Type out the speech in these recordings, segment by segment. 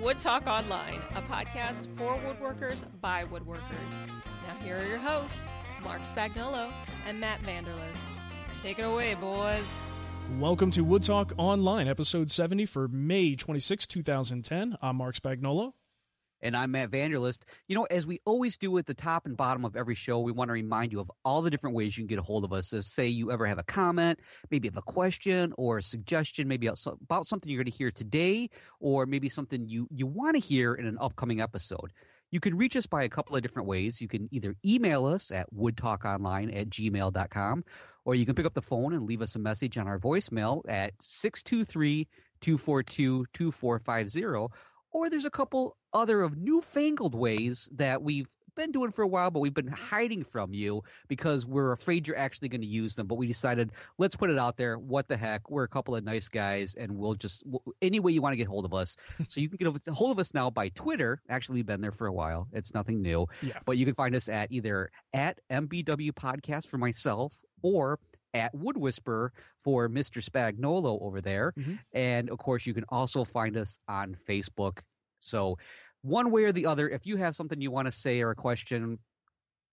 Wood Talk Online, a podcast for woodworkers by woodworkers. Now, here are your hosts, Mark Spagnolo and Matt Vanderlist. Take it away, boys. Welcome to Wood Talk Online, episode 70 for May 26, 2010. I'm Mark Spagnolo. And I'm Matt Vanderlist. You know, as we always do at the top and bottom of every show, we want to remind you of all the different ways you can get a hold of us. So say you ever have a comment, maybe have a question or a suggestion, maybe about something you're going to hear today, or maybe something you, you want to hear in an upcoming episode. You can reach us by a couple of different ways. You can either email us at woodtalkonline at gmail.com, or you can pick up the phone and leave us a message on our voicemail at 623 242 2450 or there's a couple other of newfangled ways that we've been doing for a while, but we've been hiding from you because we're afraid you're actually going to use them. But we decided, let's put it out there. What the heck? We're a couple of nice guys, and we'll just any way you want to get hold of us. so you can get a hold of us now by Twitter. Actually, we've been there for a while. It's nothing new. Yeah. But you can find us at either at MBW Podcast for myself or at Wood Whisperer for Mr. Spagnolo over there. Mm-hmm. And of course, you can also find us on Facebook. So, one way or the other, if you have something you want to say or a question,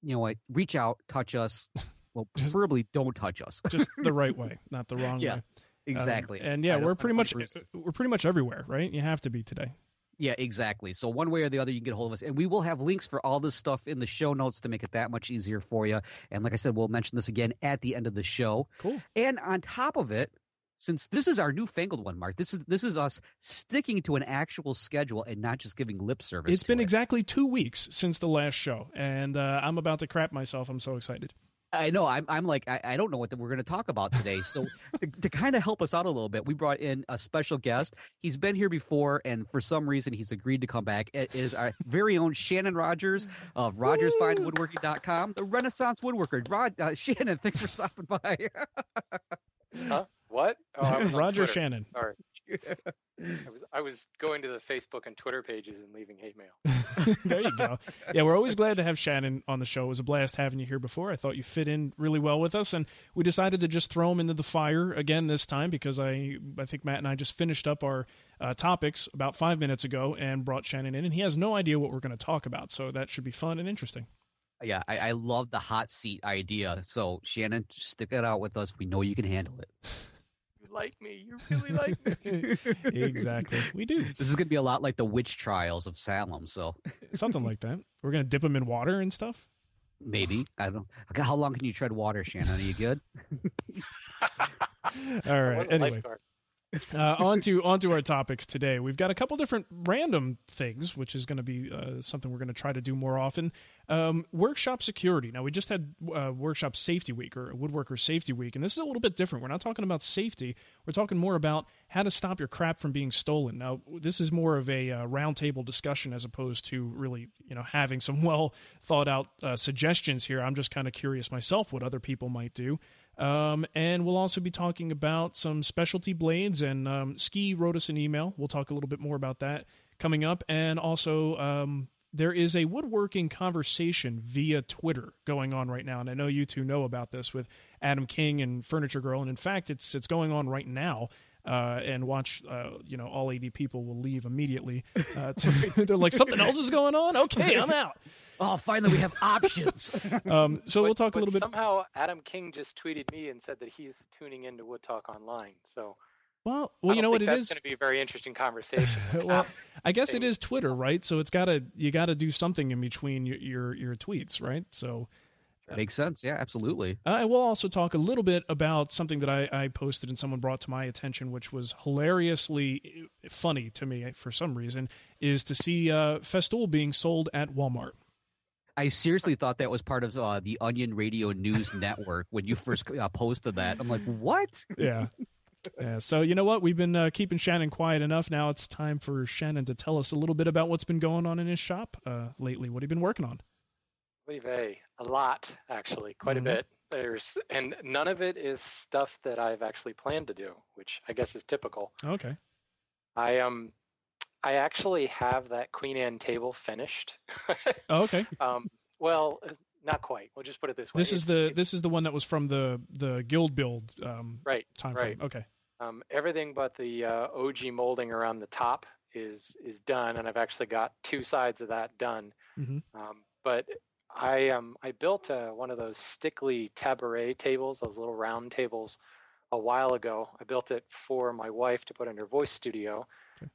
you know what, reach out, touch us. Well, preferably don't touch us. Just the right way, not the wrong Yeah, way. Um, exactly. and yeah, we're pretty much we're pretty much everywhere, right? You have to be today. Yeah, exactly. So one way or the other, you can get a hold of us, and we will have links for all this stuff in the show notes to make it that much easier for you. And like I said, we'll mention this again at the end of the show. Cool. And on top of it, since this is our newfangled one, Mark, this is this is us sticking to an actual schedule and not just giving lip service. It's been it. exactly two weeks since the last show, and uh, I'm about to crap myself. I'm so excited. I know. I'm, I'm like, I, I don't know what the, we're going to talk about today. So, to, to kind of help us out a little bit, we brought in a special guest. He's been here before, and for some reason, he's agreed to come back. It is our very own Shannon Rogers of RogersFineWoodworking.com, the Renaissance woodworker. Rod, uh, Shannon, thanks for stopping by. Huh? What? Oh, I was on Roger Twitter. Shannon. Sorry. I was I was going to the Facebook and Twitter pages and leaving hate mail. there you go. Yeah, we're always glad to have Shannon on the show. It was a blast having you here before. I thought you fit in really well with us, and we decided to just throw him into the fire again this time because I I think Matt and I just finished up our uh, topics about five minutes ago and brought Shannon in, and he has no idea what we're going to talk about. So that should be fun and interesting. yeah, I, I love the hot seat idea. So, Shannon, stick it out with us. We know you can handle it. You like me. You really like me. exactly, we do This is going to be a lot like the witch trials of Salem. So, something like that. We're going to dip them in water and stuff. maybe. I don't Okay, How long can you tread water, Shannon? Are you good? All I right. was a Anyway, lifeguard. Uh, on to our topics today. We've got a couple different random things, which is going to be uh, something we're going to try to do more often. Um, workshop security. Now we just had uh, workshop safety week or woodworker safety week, and this is a little bit different. We're not talking about safety. We're talking more about how to stop your crap from being stolen. Now this is more of a uh, roundtable discussion as opposed to really you know having some well thought out uh, suggestions here. I'm just kind of curious myself what other people might do. Um, and we'll also be talking about some specialty blades. And um, Ski wrote us an email. We'll talk a little bit more about that coming up. And also, um, there is a woodworking conversation via Twitter going on right now, and I know you two know about this with Adam King and Furniture Girl, and in fact, it's it's going on right now. Uh, and watch, uh, you know, all 80 people will leave immediately. Uh, to, they're like, something else is going on. Okay, I'm out. Oh, finally we have options. Um, so But- we'll talk a little bit. Somehow Adam King just tweeted me and said that he's tuning into Wood Talk Online. So Well, well, you don't know what think it that's is. going to be a very interesting conversation. well, I guess it is Twitter, right? So it's gotta you gotta do something in between your your, your tweets, right? So Makes sense. Yeah, absolutely. uh, and we'll also talk a little bit about something that I, I posted and someone brought to my attention, which was hilariously funny to me for some reason, is to see uh, Festool being sold at Walmart. I seriously thought that was part of uh, the Onion Radio News Network when you first uh, posted that. I'm like, what? Yeah. Yeah, so you know what? We've been uh, keeping Shannon quiet enough. Now it's time for Shannon to tell us a little bit about what's been going on in his shop uh, lately. What have you been working on? Oy vey, a lot actually, quite Mhm. a bit. There's and none of it is stuff that I've actually planned to do, which I guess is typical. Okay. I um I actually have that Queen Anne table finished. Oh, okay. um well, uh, not quite. We'll just put it this way. This is It's- the it's- this is the one that was from the the guild build um, right time right. frame. Okay. Um, everything but the uh, OG molding around the top is is done, and I've actually got two sides of that done. Mhm. Um, but I um I built uh, one of those Stickley tabouret tables, those little round tables, a while ago. I built it for my wife to put in her voice studio,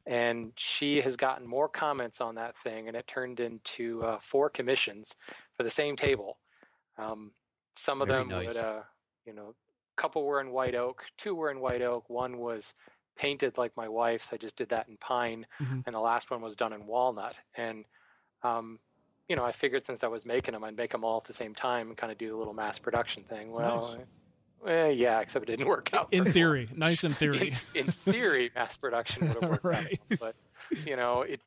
and she has gotten more comments on that thing, and it turned into uh, four commissions for the same table. Um, some of Very them nice. would, uh, you know, a couple were in white oak, two were in white oak, one was painted like my wife's. I just did that in pine, Mhm. and the last one was done in walnut. And um, you know, I figured since I was making them, I'd make them all at the same time and kind of do a little mass production thing. Well, eh, yeah, except it didn't work out. In theory, well. nice in theory. In, in theory, mass production would have worked Right. out, but you know, it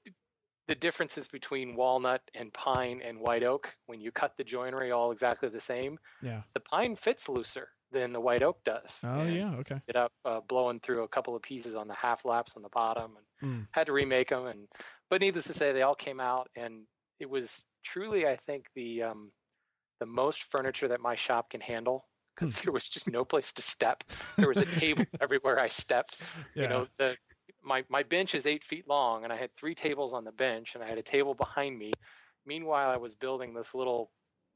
the differences between walnut and pine and white oak when you cut the joinery all exactly the same, yeah. the pine fits looser than the white oak does. Oh And yeah. Okay. Ended up uh, blowing through a couple of pieces on the half laps on the bottom, and Mm. had to remake them. And but needless to say, they all came out, and it was truly, I think, the um, the most furniture that my shop can handle because there was just no place to step. There was a table everywhere I stepped. Yeah. You know, the my my bench is eight feet long, and I had three tables on the bench, and I had a table behind me. Meanwhile, I was building this little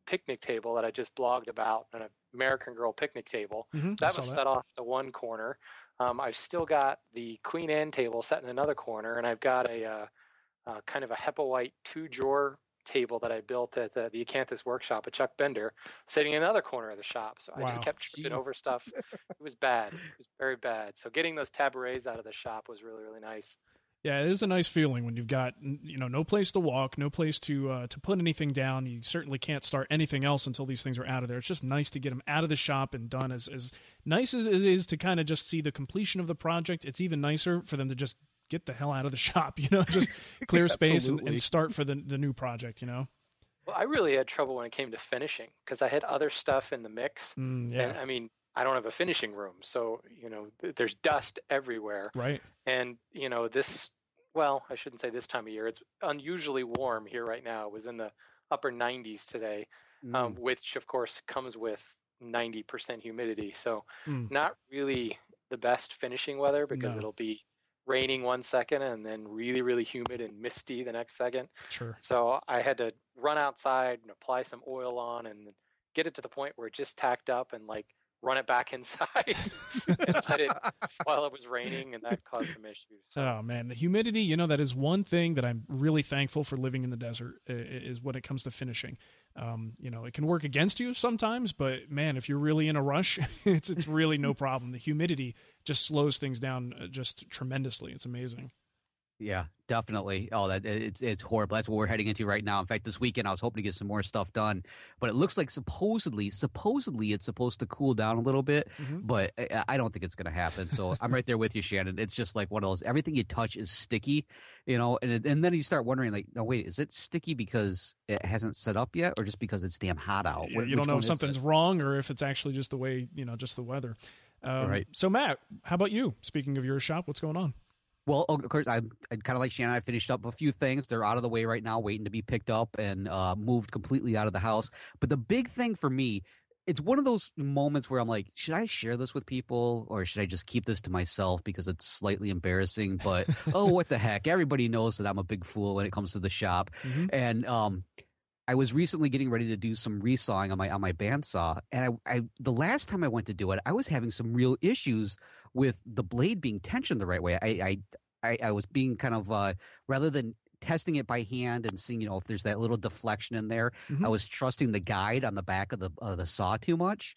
picnic table that I just blogged about, an American Girl picnic table. Mhm, That was that. set off to one corner. Um, I've still got the Queen Anne table set in another corner, and I've got a uh, uh, kind of a Hepplewhite two drawer table that I built at the, the Acanthus workshop at Chuck Bender, sitting in another corner of the shop. So I just kept tripping Jeez. over stuff. It was bad. It was very bad. So getting those tabourets out of the shop was really really nice. Yeah, it is a nice feeling when you've got you know no place to walk, no place to uh, to put anything down. You certainly can't start anything else until these things are out of there. It's just nice to get them out of the shop and done. As as nice as it is to kind of just see the completion of the project, it's even nicer for them to just get the hell out of the shop. You know, just clear space and, and start for the the new project. You know. Well, I really had trouble when it came to finishing because I had other stuff in the mix. Mm, And yeah. I mean, I don't have a finishing room, so you know, th- there's dust everywhere. Right. And you know, this well, I shouldn't say this time of year. It's unusually warm here right now. It was in the upper 90s today, um, Mm. which of course comes with 90% humidity. So Mm. not really the best finishing weather because No. it'll be raining one second and then really really humid and misty the next second. Sure. So I had to run outside and apply some oil on and get it to the point where it just tacked up and like run it back inside it while it was raining, and that caused some issues. So. Oh man, the humidity. You know that is one thing that I'm really thankful for living in the desert. Is when it comes to finishing. Um, you know, it can work against you sometimes, but man, if you're really in a rush, it's it's really no problem. The humidity just slows things down uh, just tremendously. It's amazing. Yeah, definitely. Oh, that it's it's horrible. That's what we're heading into right now. In fact, this weekend I was hoping to get some more stuff done, but it looks like supposedly, supposedly it's supposed to cool down a little bit, mm-hmm. but I, I, don't think it's going to happen. So I'm right there with you, Shannon. It's just like one of those. Everything you touch is sticky, you know, and and then you start wondering, like, no, wait, is it sticky because it hasn't set up yet, or just because it's damn hot out? Yeah, you don't know if something's wrong or if it's actually just the way you know, just the weather. Um, right. So Matt, how about you? Speaking of your shop, what's going on? Well, of course, I'm, I'm kind of like Shannon. I finished up a few things. They're out of the way right now, waiting to be picked up and uh, moved completely out of the house. But the big thing for me, it's one of those moments where I'm like, should I share this with people or should I just keep this to myself because it's slightly embarrassing? But oh, what the heck? Everybody knows that I'm a big fool when it comes to the shop. Mm-hmm. And um, I was recently getting ready to do some resawing on my on my bandsaw, and I, I the last time I went to do it, I was having some real issues with the blade being tensioned the right way. I I, I, I was being kind of uh, rather than testing it by hand and seeing you know if there's that little deflection in there, mm-hmm. I was trusting the guide on the back of the uh, the saw too much.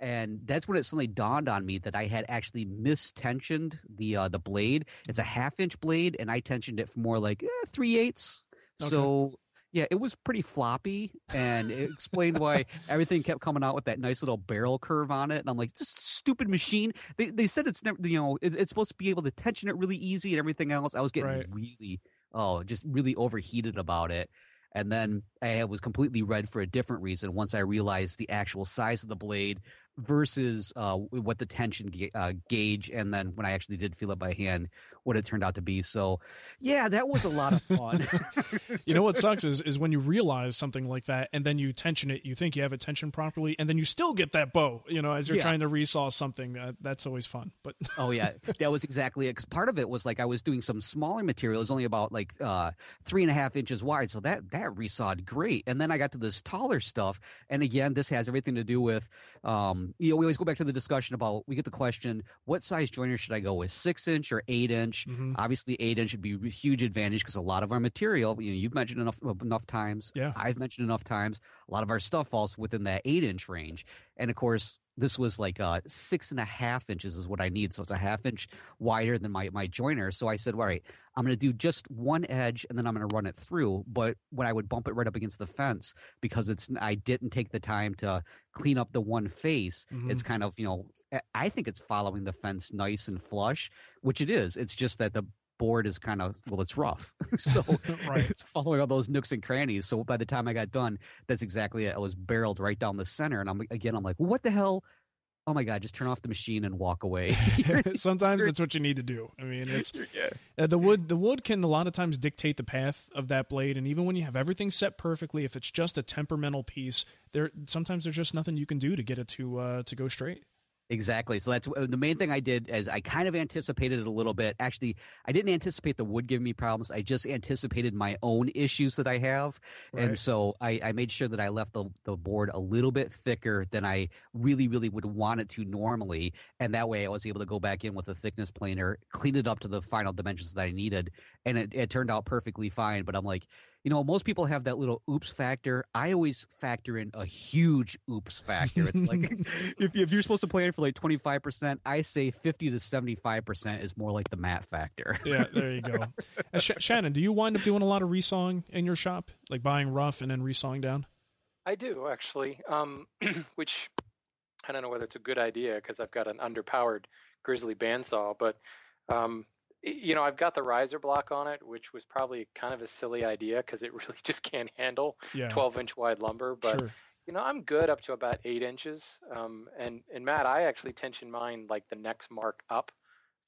And that's when it suddenly dawned on me that I had actually mistensioned the uh, the blade. It's a half inch blade, and I tensioned it for more like eh, three eighths. Okay. So yeah, it was pretty floppy, and it explained why everything kept coming out with that nice little barrel curve on it. And I'm like, this stupid machine. They they said it's never, you know, it's, it's supposed to be able to tension it really easy and everything else. I was getting right. really, oh, just really overheated about it. And then I was completely red for a different reason once I realized the actual size of the blade versus uh, what the tension ga- uh, gauge, and then when I actually did feel it by hand, what it turned out to be. So, yeah, that was a lot of fun. you know what sucks is is when you realize something like that, and then you tension it, you think you have it tensioned properly, and then you still get that bow. You know, as you're yeah. trying to resaw something, uh, that's always fun. But oh yeah, that was exactly it. Because part of it was like I was doing some smaller material, it was only about like uh, three and a half inches wide, so that that resawed great. And then I got to this taller stuff, and again, this has everything to do with. Um, you know, we always go back to the discussion about we get the question, what size jointer should I go with, six inch or eight inch? Mm-hmm. Obviously, eight inch would be a huge advantage because a lot of our material, you know, you've mentioned enough enough times. Yeah, I've mentioned enough times. A lot of our stuff falls within that eight inch range, and of course, this was like uh, six and a half inches is what I need. So it's a half inch wider than my, my jointer. So I said, all right, I'm going to do just one edge and then I'm going to run it through. But when I would bump it right up against the fence, because it's I didn't take the time to clean up the one face, mm-hmm. it's kind of, you know, I think it's following the fence nice and flush, which it is. It's just that the board is kind of well it's rough. So right. it's following all those nooks and crannies. So by the time i got done that's exactly it. I was barreled right down the center and i'm again i'm like what the hell? Oh my god just turn off the machine and walk away. Sometimes that's what you need to do. I mean it's yeah. uh, the wood the wood can a lot of times dictate the path of that blade and even when you have everything set perfectly if it's just a temperamental piece there sometimes there's just nothing you can do to get it to uh, to go straight Exactly. So that's uh, the main thing I did is I kind of anticipated it a little bit. Actually, I didn't anticipate the wood giving me problems. I just anticipated my own issues that I have. Right. And so I, I, made sure that I left the, the board a little bit thicker than I really, really would want it to normally. And that way I was able to go back in with a thickness planer, clean it up to the final dimensions that I needed. And it, it turned out perfectly fine. But I'm like, you know, most people have that little oops factor. I always factor in a huge oops factor. It's like if, if you're supposed to plan for like 25%, I say 50 to 75% is more like the Matt factor. yeah, there you go. Uh, Sh- Shannon, do you wind up doing a lot of resawing in your shop? Like buying rough and then resawing down? I do, actually, um, which I don't know whether it's a good idea because I've got an underpowered Grizzly bandsaw, but um, you know, I've got the riser block on it, which was probably kind of a silly idea because it really just can't handle yeah. 12 inch wide lumber. But sure. you know, I'm good up to about eight inches. Um, and and Matt, I actually tension mine like the next mark up.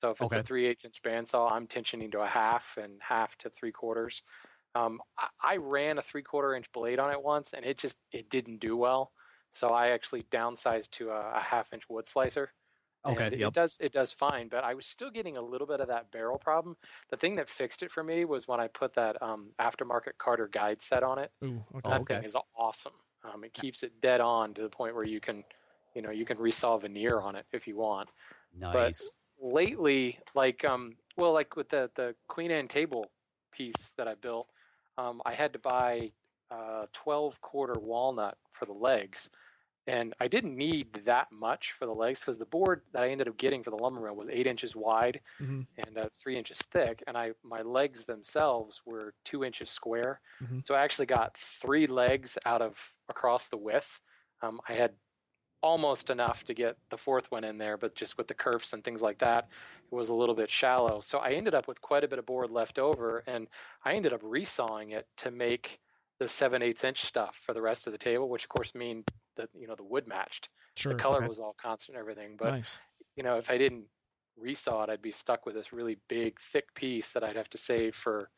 So if it's okay. a three eighths inch bandsaw, I'm tensioning to a half and half to three quarters. Um, I, I ran a three quarter inch blade on it once, and it just it didn't do well. So I actually downsized to a, a half inch wood slicer. Okay, yep. it does it does fine, but I was still getting a little bit of that barrel problem. The thing that fixed it for me was when I put that um, aftermarket Carter guide set on it. Ooh, okay. That okay. thing is awesome. Um, it keeps it dead on to the point where you can you know, you can resaw veneer on it if you want. Nice. But lately, like um, well, like with the the Queen Anne table piece that I built, um, I had to buy uh, 12 quarter walnut for the legs, and I didn't need that much for the legs because the board that I ended up getting for the lumber mill was eight inches wide Mhm. and uh, three inches thick, and I my legs themselves were two inches square. Mhm. So I actually got three legs out of across the width. Um, I had almost enough to get the fourth one in there, but just with the kerfs and things like that, it was a little bit shallow. So I ended up with quite a bit of board left over, and I ended up resawing it to make the seven eighths inch stuff for the rest of the table, which of course mean that you know the wood matched. Sure. The color okay. was all constant and everything, but nice. you know if I didn't resaw it, I'd be stuck with this really big, thick piece that I'd have to save for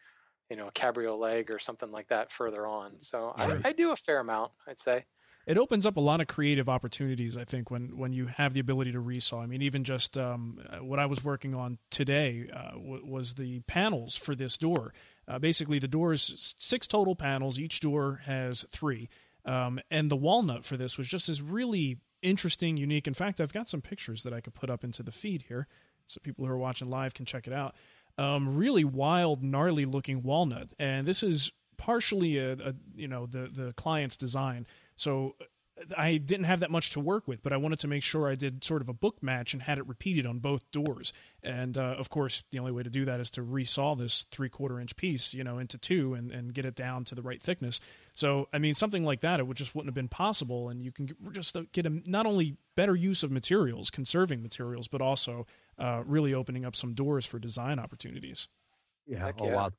you know a cabriole leg or something like that further on. So Sure. I, I do a fair amount, I'd say. it opens up a lot of creative opportunities i think when when you have the ability to resaw i mean even just um, uh, what i was working on today uh, w- was the panels for this door uh, basically the door is six total panels each door has three um, and the walnut for this was just this really interesting unique in fact i've got some pictures that i could put up into the feed here so people who are watching live can check it out. Um, really wild gnarly looking walnut and this is partially a, a you know the the client's design. So I didn't have that much to work with, but I wanted to make sure I did sort of a book match and had it repeated on both doors. And uh, of course, the only way to do that is to resaw this three quarter inch piece, you know, into two and, and get it down to the right thickness. So, I mean, something like that, it would just wouldn't have been possible. And you can just uh, get a, not only better use of materials, conserving materials, but also uh, really opening up some doors for design opportunities. Yeah. Heck oh yeah. wow.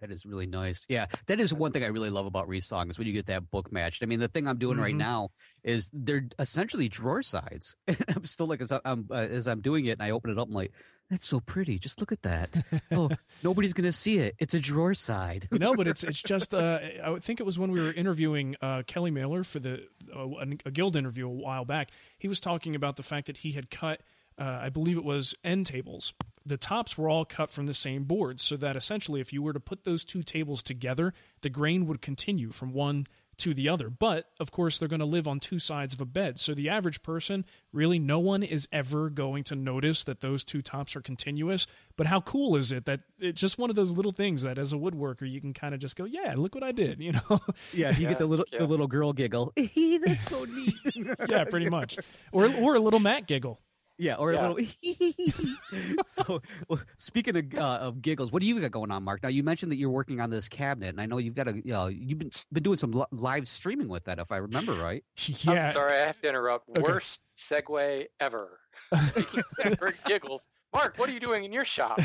That is really nice. Yeah, that is one thing I really love about resawing is when you get that book matched. I mean, the thing I'm doing right Mhm. now is they're essentially drawer sides. I'm still like as I'm uh, as I'm doing it, and I open it up, I'm like, that's so pretty. Just look at that. oh, nobody's gonna see it. It's a drawer side. no, but it's it's just. Uh, I think it was when we were interviewing uh, Kelly Mehler for the uh, a, a guild interview a while back. He was talking about the fact that he had cut, uh, I believe it was end tables. The tops were all cut from the same board, so that essentially, if you were to put those two tables together, the grain would continue from one to the other. But of course, they're going to live on two sides of a bed. So the average person, really, no one is ever going to notice that those two tops are continuous. But how cool is it that it's just one of those little things that, as a woodworker, you can kind of just go, "Yeah, look what I did," you know? Yeah, you Yeah, get the little yeah. the little girl giggle. that's so neat. yeah, pretty much. Or or a little Matt giggle. Yeah, or Yeah. a little. so, well, speaking of, uh, of giggles, what do you got going on, Mark? Now you mentioned that you're working on this cabinet, and I know you've got a, you know, you've been been doing some li- live streaming with that, if I remember right. Yeah, I'm sorry, I have to interrupt. Okay. Worst segue ever. Speaking of for giggles, Mark, what are you doing in your shop?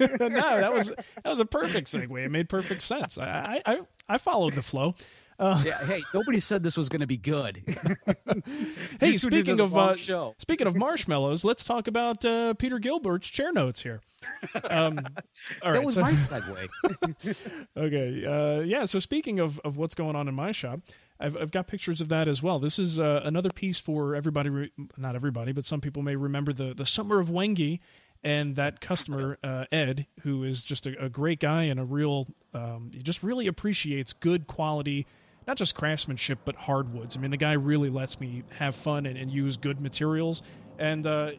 no, that was that was a perfect segue. It made perfect sense. I I I, I followed the flow. Uh, Yeah, hey, nobody said this was going to be good. hey, You tuned into speaking of uh, show. speaking of marshmallows, let's talk about uh, Peter Galbert's chair notes here. Um, all that right, was so- my segue. okay. Uh, yeah. So speaking of, of what's going on in my shop, I've, I've got pictures of that as well. This is uh, another piece for everybody. Re- not everybody, but some people may remember the the summer of Wenge and that customer uh, Ed, who is just a, a great guy and a real. Um, he just really appreciates good quality. Not just craftsmanship, but hardwoods. I mean, the guy really lets me have fun and, and use good materials. And uh,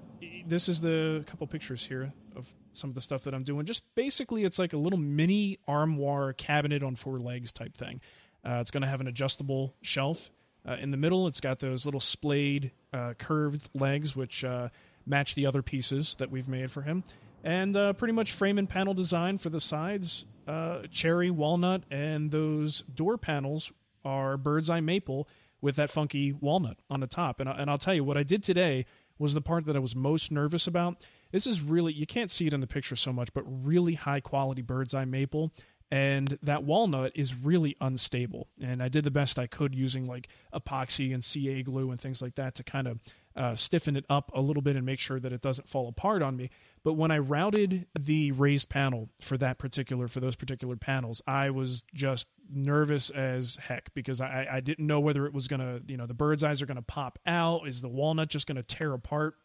this is the couple pictures here of some of the stuff that I'm doing. Just basically, it's like a little mini armoire cabinet on four legs type thing. Uh, it's going to have an adjustable shelf uh, in the middle. It's got those little splayed, uh, curved legs, which uh, match the other pieces that we've made for him. And uh, pretty much frame and panel design for the sides uh, cherry, walnut, and those door panels are bird's eye maple with that funky walnut on the top. And, I, and I'll tell you, what I did today was the part that I was most nervous about. This is really, you can't see it in the picture so much, but really high quality bird's eye maple. And that walnut is really unstable. And I did the best I could using like epoxy and CA glue and things like that to kind of uh, stiffen it up a little bit and make sure that it doesn't fall apart on me. But when I routed the raised panel for that particular, for those particular panels, I was just nervous as heck because I, I didn't know whether it was going to, you know, the bird's eyes are going to pop out. Is the walnut just going to tear apart?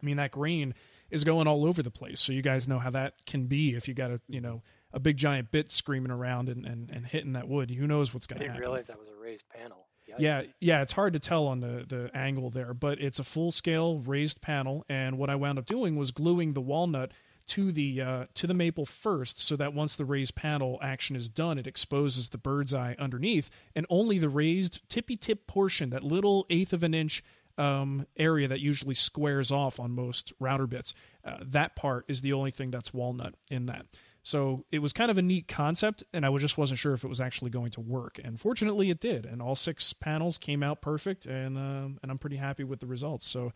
I mean, that grain is going all over the place. So you guys know how that can be if you got a, you know, a big giant bit screaming around and, and, and hitting that wood. Who knows what's going to I didn't happen? realize that was a raised panel. Yeah, yeah, it's hard to tell on the the angle there, but it's a full scale raised panel, and what I wound up doing was gluing the walnut to the uh, to the maple first, so that once the raised panel action is done, it exposes the bird's eye underneath, and only the raised tippy tip portion, that little eighth of an inch um, area that usually squares off on most router bits, uh, that part is the only thing that's walnut in that. So it was kind of a neat concept, and I just wasn't sure if it was actually going to work. And fortunately, it did, and all six panels came out perfect, and uh, and I'm pretty happy with the results. So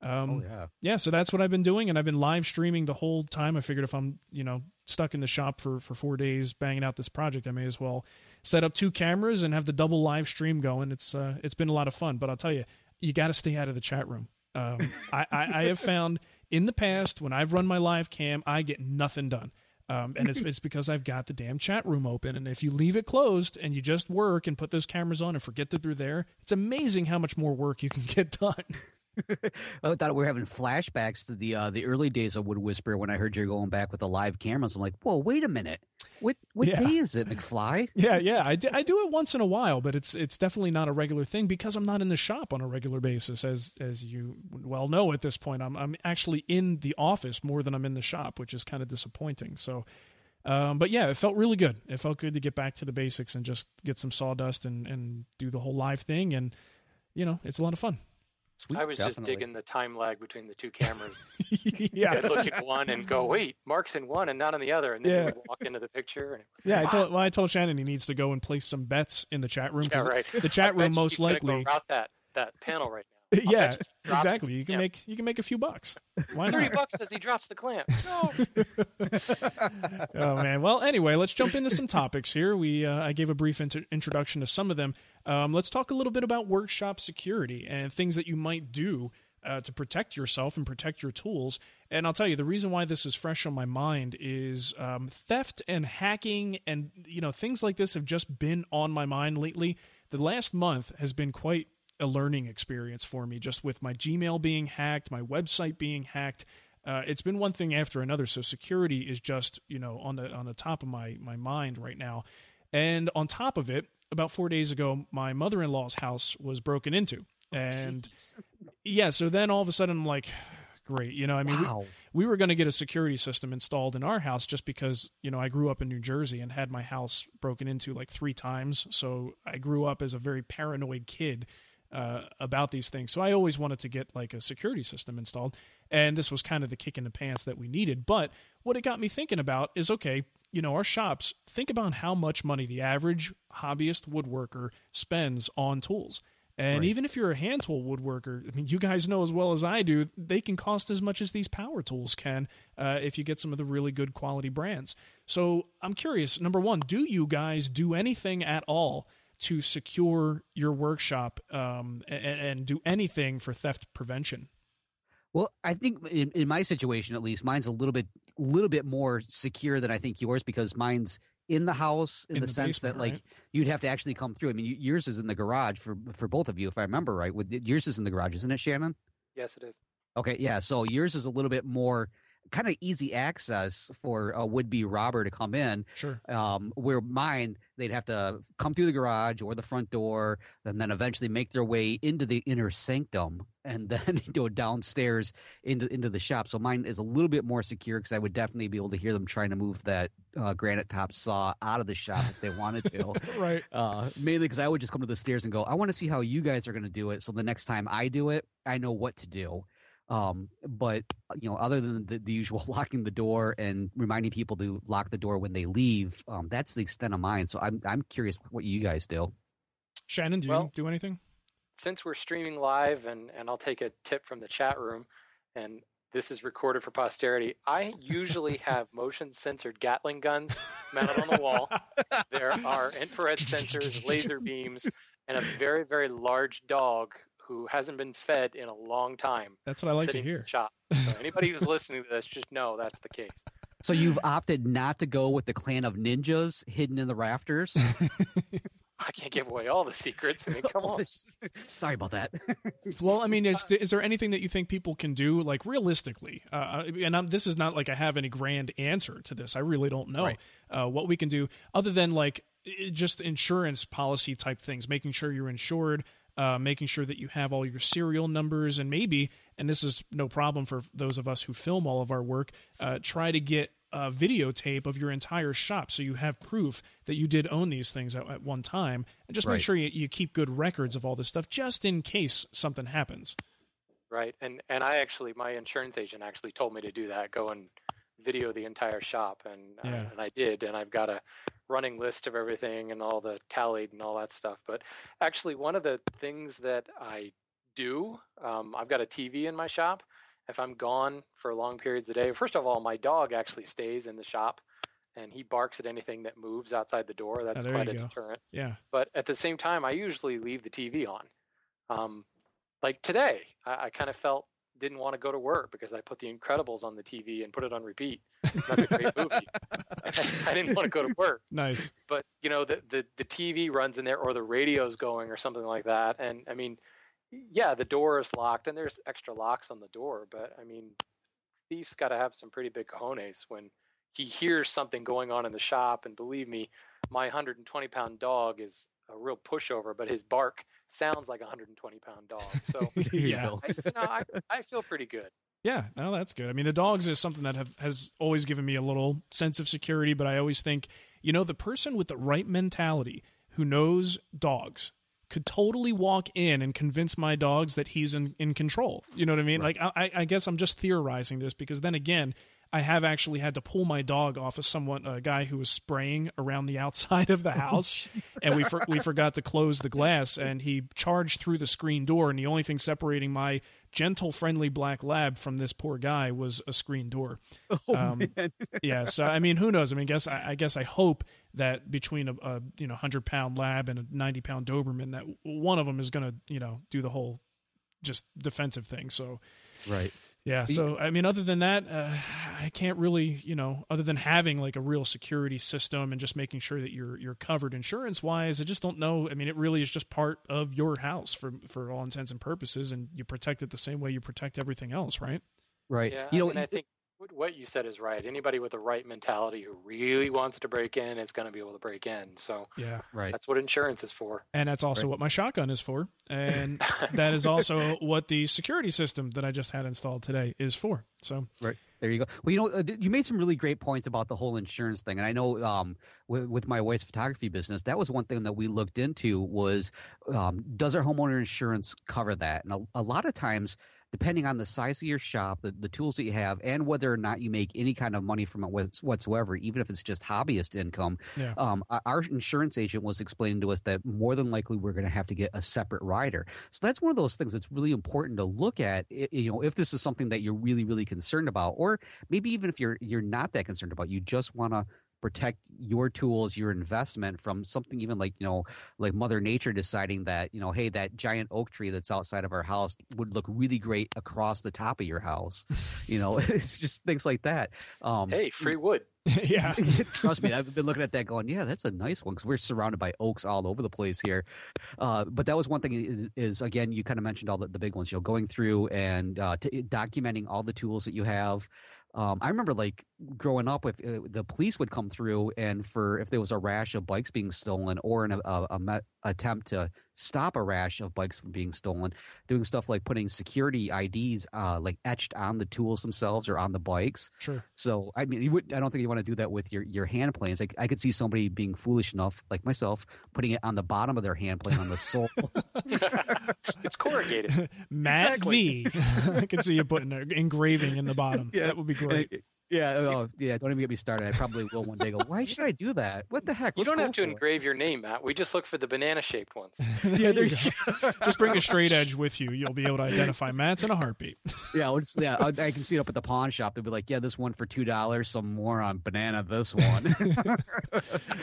um, oh yeah, yeah. So that's what I've been doing, and I've been live streaming the whole time. I figured if I'm, you know, stuck in the shop for for four days banging out this project, I may as well set up two cameras and have the double live stream going. It's uh, it's been a lot of fun, but I'll tell you, you got to stay out of the chat room. Um, I, I, I have found in the past when I've run my live cam, I get nothing done. Um, and it's, it's because I've got the damn chat room open. And if you leave it closed and you just work and put those cameras on and forget that they're there, it's amazing how much more work you can get done. I thought we were having flashbacks to the uh, the early days of Wood Whisper when I heard you're going back with the live cameras. I'm like, whoa, wait a minute. What what Yeah. day is it, McFly? Yeah, yeah, I do, I do it once in a while, but it's it's definitely not a regular thing because I'm not in the shop on a regular basis, as as you well know at this point. I'm I'm actually in the office more than I'm in the shop, which is kind of disappointing. So, um, but yeah, it felt really good. It felt good to get back to the basics and just get some sawdust and and do the whole live thing, and you know, it's a lot of fun. Sweet, I was just digging the time lag between the two cameras. yeah, I'd look at one and go, "Wait, Mark's in one and not in the other," and then Yeah. walk into the picture. And it was, Yeah, I told well, I told Shannon he needs to go and place some bets in the chat room. Yeah, right. The chat room most likely. go route that that panel right now. I'll yeah, bet you he drops exactly. You can clamp. make you can make a few bucks. Why thirty not? bucks as he drops the clamp. No. oh man. Well, anyway, let's jump into some topics here. We uh, I gave a brief int- introduction to some of them. Um, let's talk a little bit about workshop security and things that you might do uh, to protect yourself and protect your tools. And I'll tell you the reason why this is fresh on my mind is um, theft and hacking and you know things like this have just been on my mind lately. The last month has been quite a learning experience for me, just with my Gmail being hacked, my website being hacked. Uh, it's been one thing after another. So security is just you know on the on the top of my my mind right now. And on top of it, about four days ago, my mother in law's house was broken into, and yeah. So then all of a sudden, I'm like, great. You know, I mean, we- we, were going to get a security system installed in our house just because you know I grew up in New Jersey and had my house broken into like three times. So I grew up as a very paranoid kid uh, about these things. So I always wanted to get like a security system installed, and this was kind of the kick in the pants that we needed. But what it got me thinking about is okay, you know, our shops. Think about how much money the average hobbyist woodworker spends on tools. And even if you're a hand tool woodworker, I mean, you guys know as well as I do, they can cost as much as these power tools can uh, if you get some of the really good quality brands. So I'm curious number one, do you guys do anything at all to secure your workshop um, and, and do anything for theft prevention? Well, I think in, in my situation, at least, mine's a little bit, little bit more secure than I think yours because mine's in the house in, In the, the sense basement, that like right? you'd have to actually come through. I mean, yours is in the garage for for both of you, if I remember right. With yours is in the garage, isn't it, Shannon? yes, it is. Okay, yeah. So yours is a little bit more kind of easy access for a would be robber to come in. Sure. Um, where mine, they'd have to come through the garage or the front door, and then eventually make their way into the inner sanctum, and then go downstairs into into the shop. So mine is a little bit more secure because I would definitely be able to hear them trying to move that uh, granite top saw out of the shop if they wanted to. Right. Uh, mainly because I would just come to the stairs and go, I want to see how you guys are going to do it. So the next time I do it, I know what to do. Um, but you know, other than the, the usual locking the door and reminding people to lock the door when they leave, um, that's the extent of mine. So I'm I'm curious what you guys do. Shannon, do you Well- do anything? since we're streaming live and and I'll take a tip from the chat room and this is recorded for posterity. I usually have motion censored Gatling guns mounted on the wall. There are infrared sensors, laser beams, and a very very large dog who hasn't been fed in a long time. That's what I like to hear. Shop. So anybody who's listening to this, just know that's the case. So you've opted not to go with the clan of ninjas hidden in the rafters. I can't give away all the secrets. I mean, come on. Sorry about that. Well, I mean, is is there anything that you think people can do, like realistically? Uh, and I'm, this is not like I have any grand answer to this. I really don't know Right. uh, what we can do other than like just insurance policy type things, making sure you're insured, uh, making sure that you have all your serial numbers, and maybe, and this is no problem for those of us who film all of our work, uh, try to get a videotape of your entire shop so you have proof that you did own these things at, at one time and just Right. make sure you, you keep good records of all this stuff just in case something happens Right. And and I actually my insurance agent actually told me to do that. Go and video the entire shop and uh, Yeah. and I did and I've got a running list of everything and all the tallied and all that stuff. But actually one of the things that I do, um, I've got a TV in my shop. If I'm gone for long periods of the day, first of all, my dog actually stays in the shop and he barks at anything that moves outside the door. That's there quite a go. deterrent yeah but at the same time, I usually leave the TV on. Um, like today, I, I kind of felt didn't want to go to work because I put The Incredibles on the TV and put it on repeat. That's a great movie. I didn't want to go to work, nice but you know the, the the TV runs in there or the radio's going or something like that. And I mean, yeah, the door is locked and there's extra locks on the door, but I mean, thief's got to have some pretty big cojones when he hears something going on in the shop. And believe me, my 120 pound dog is a real pushover, but his bark sounds like a 120 pound dog. So Yeah. I, you know, I, I feel pretty good. Yeah, no, that's good. I mean, the dogs is something that have, has always given me a little sense of security, but I always think, you know, the person with the right mentality who knows dogs could totally walk in and convince my dogs that he's in, in control. You know what I mean? Like, I, I guess I'm just theorizing this because then again, I have actually had to pull my dog off of someone, a guy who was spraying around the outside of the house, and we for, we forgot to close the glass, and he charged through the screen door, and the only thing separating my gentle, friendly black lab from this poor guy was a screen door. Oh, Um, man. yeah, so I mean, who knows? I mean, guess I, I guess I hope that between a, a you know hundred pound lab and a ninety pound Doberman, that one of them is going to you know do the whole just defensive thing. So Right. Yeah. So I mean, other than that, uh, I can't really, you know, other than having like a real security system and just making sure that you're you're covered insurance wise. I just don't know. I mean, it really is just part of your house for for all intents and purposes, and you protect it the same way you protect everything else, right? Right. Yeah, you know, I, mean, I think what- what you said is right. Anybody with the right mentality who really wants to break in is going to be able to break in. So Yeah. right. that's what insurance is for. And that's also Right. what my shotgun is for, and that is also what the security system that I just had installed today is for. So Right. There you go. Well, you know, uh, you made some really great points about the whole insurance thing, and I know um, with, with my wife's photography business, that was one thing that we looked into was um, does our homeowner insurance cover that? And a, a lot of times, depending on the size of your shop, the, the tools that you have, and whether or not you make any kind of money from it whatsoever, even if it's just hobbyist income, Yeah. um, our- our insurance agent was explaining to us that more than likely we're going to have to get a separate rider. So that's one of those things that's really important to look at. You know, if this is something that you're really, really concerned about, or maybe even if you're you're not that concerned about, you just want to protect your tools, your investment from something even like you know, like Mother Nature deciding that you know, hey, that giant oak tree that's outside of our house would look really great across the top of your house. You know, it's just things like that. Um, Hey, free wood. yeah, Trust me, I've been looking at that going, yeah, that's a nice one because we're surrounded by oaks all over the place here. Uh, but that was one thing is, is again, you kind of mentioned all the, the big ones, you know, going through and uh, t- documenting all the tools that you have. Um, I remember like growing up, with uh, the police would come through and for if there was a rash of bikes being stolen or an a, a met, attempt to stop a rash of bikes from being stolen, doing stuff like putting security IDs uh, like etched on the tools themselves or on the bikes. sure. So I mean, you would. I don't think you want to do that with your your hand planes. Like I could see somebody being foolish enough, like myself, putting it on the bottom of their hand plane on the sole. it's corrugated. Matt Exactly. V. I can see you putting an engraving in the bottom. Yeah. That would be great. Yeah. Oh, yeah. Don't even get me started. I probably will one day. Go. Why should I do that? What the heck? You Let's don't have to for it." engrave your name, Matt. We just look for the banana shaped ones. yeah, there you you go. Just bring a straight edge with you. You'll be able to identify Matt's in a heartbeat. Yeah, I'll just, yeah. I, I can see it up at the pawn shop. They'll be like, "Yeah, this one for two dollars. Some more on banana. This one."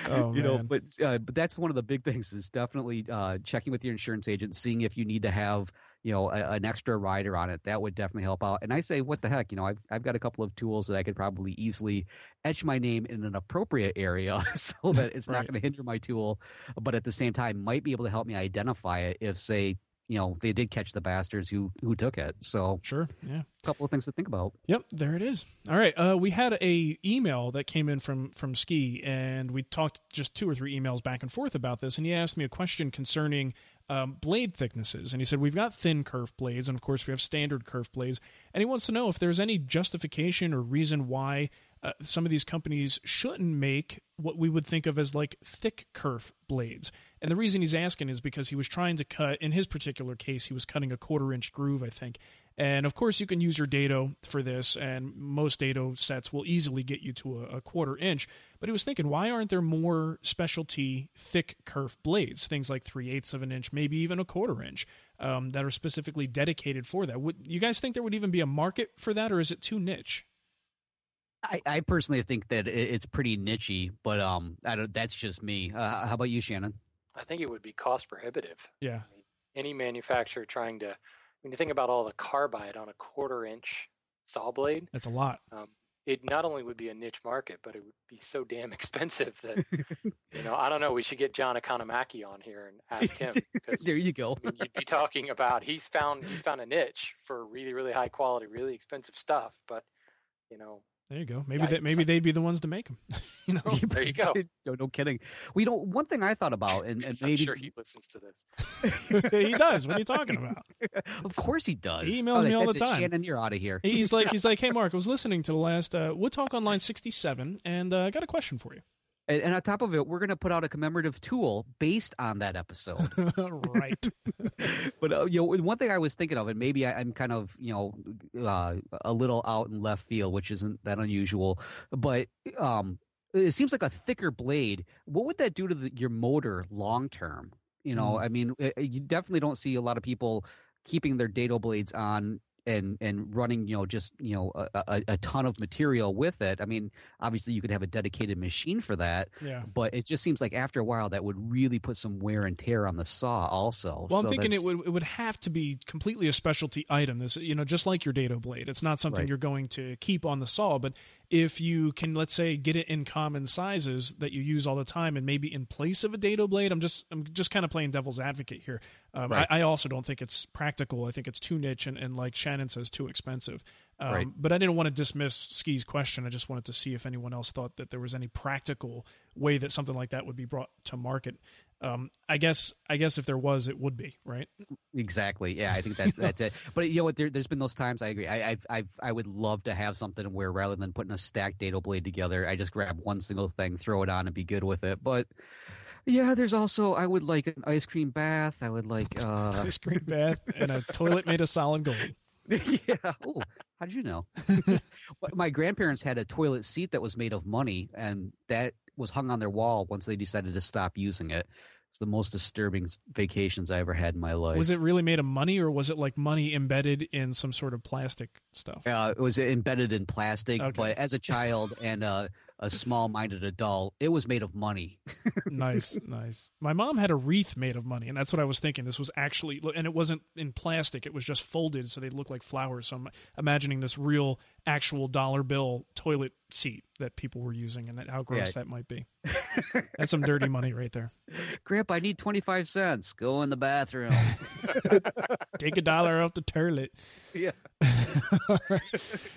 Oh, you know, but uh, but that's one of the big things is definitely uh, checking with your insurance agent, seeing if you need to have you know a, an extra rider on it. That would definitely help out. And I say, what the heck, you know, I've I've got a couple of tools that I could probably easily etch my name in an appropriate area so that it's not going to hinder my tool, but at the same time might be able to help me identify it if say you know they did catch the bastards who who took it. So sure, yeah, a couple of things to think about. Yep, there it is. All right, uh, we had a email that came in from from Ski, and we talked just two or three emails back and forth about this, and he asked me a question concerning um, blade thicknesses. And he said, We've got thin kerf blades, and of course, we have standard kerf blades. And he wants to know if there's any justification or reason why uh, some of these companies shouldn't make what we would think of as like thick kerf blades. And the reason he's asking is because he was trying to cut, in his particular case, he was cutting a quarter inch groove, I think. And of course, you can use your dado for this, and most dado sets will easily get you to a, a, quarter inch. But he was thinking, why aren't there more specialty thick kerf blades, things like three eighths of an inch, maybe even a quarter inch, um, that are specifically dedicated for that? Would you guys think there would even be a market for that, or is it too niche? I, I personally think that it's pretty nichey, but um, I don't, that's just me. Uh, how about you, Shannon? I think it would be cost prohibitive. Yeah. I mean, any manufacturer trying to when you think about all the carbide on a quarter inch saw blade, that's a lot. Um, it not only would be a niche market, but it would be so damn expensive that you know I don't know. We should get John Economaki on here and ask him. there you go. I mean, you'd be talking about he's found he's found a niche for really really high quality, really expensive stuff, but you know there you go. Maybe that maybe they'd be the ones to make them. you know, there you go. no, no kidding. We well, don't. One thing I thought about, and, and maybe I'm sure he listens to this. he does. What are you talking about? of course he does. He emails oh, me all the time. It. Shannon, you're out of here. He's like, he's like, hey Mark, I was listening to the last uh, Wood Talk Online 67, and uh, I got a question for you. And, and on top of it, we're going to put out a commemorative tool based on that episode. right. but uh, you know, one thing I was thinking of, and maybe I, am kind of you know uh, a little out in left field, which isn't that unusual, but um, it seems like a thicker blade. What would that do to the, your motor long term? You know, mm. I mean, it, you definitely don't see a lot of people keeping their dado blades on and and running you know just you know a, a, a, ton of material with it i mean obviously you could have a dedicated machine for that yeah. but it just seems like after a while that would really put some wear and tear on the saw also. Well i'm thinking it would it would have to be completely a specialty item. This you know just like your dado blade it's not something right. you're going to keep on the saw but if you can let's say get it in common sizes that you use all the time and maybe in place of a dado blade i'm just i'm just kind of playing devil's advocate here. Um, right. I, I, also don't think it's practical. I think it's too niche and, and like shannon says too expensive. Um, right. but i didn't want to dismiss ski's question. I just wanted to see if anyone else thought that there was any practical way that something like that would be brought to market um, I guess I guess if there was, it would be right. Exactly. Yeah, I think that that's it. But you know what? There, has been those times. I agree. I I've, I've, i would love to have something where rather than putting a stacked dado blade together, I just grab one single thing, throw it on, and be good with it. But yeah, there's also I would like an ice cream bath. I would like uh... ice cream bath and a toilet made of solid gold. yeah. Oh, how did you know? My grandparents had a toilet seat that was made of money, and that was hung on their wall once they decided to stop using it. It's the most disturbing vacations I ever had in my life. Was it really made of money, or was it like money embedded in some sort of plastic stuff? Uh, it was embedded in plastic, okay. but as a child and uh, a small-minded adult, it was made of money. nice, nice. My mom had a wreath made of money, and that's what I was thinking. This was actually, and it wasn't in plastic; it was just folded, so they looked like flowers. So I'm imagining this real, actual dollar bill toilet seat that people were using, and that, how gross yeah. that might be. That's some dirty money right there. Grandpa, I need twenty five cents. Go in the bathroom. Take a dollar off the toilet. Yeah.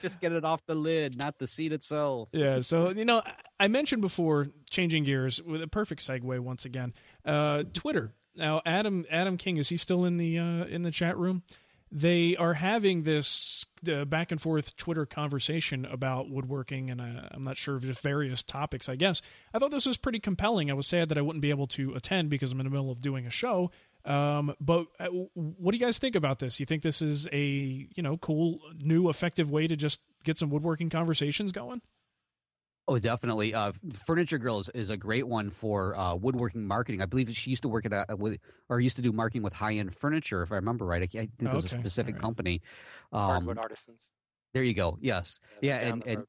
Just get it off the lid, not the seat itself. Yeah. So you know, I mentioned before changing gears with a perfect segue once again. Uh, Twitter. Now, Adam Adam King is he still in the uh, in the chat room? They are having this uh, back and forth Twitter conversation about woodworking, and uh, I'm not sure just various topics. I guess I thought this was pretty compelling. I was sad that I wouldn't be able to attend because I'm in the middle of doing a show. Um, but uh, what do you guys think about this? You think this is a you know cool, new, effective way to just get some woodworking conversations going? Oh, definitely. Uh, Furniture Girl is, is, a great one for uh, woodworking marketing. I believe she used to work at a, with, or used to do marketing with high end furniture, if I remember right. I, I think it was a specific right. company. Um, Hardwood Artisans. There you go. Yes. Yeah, yeah and, and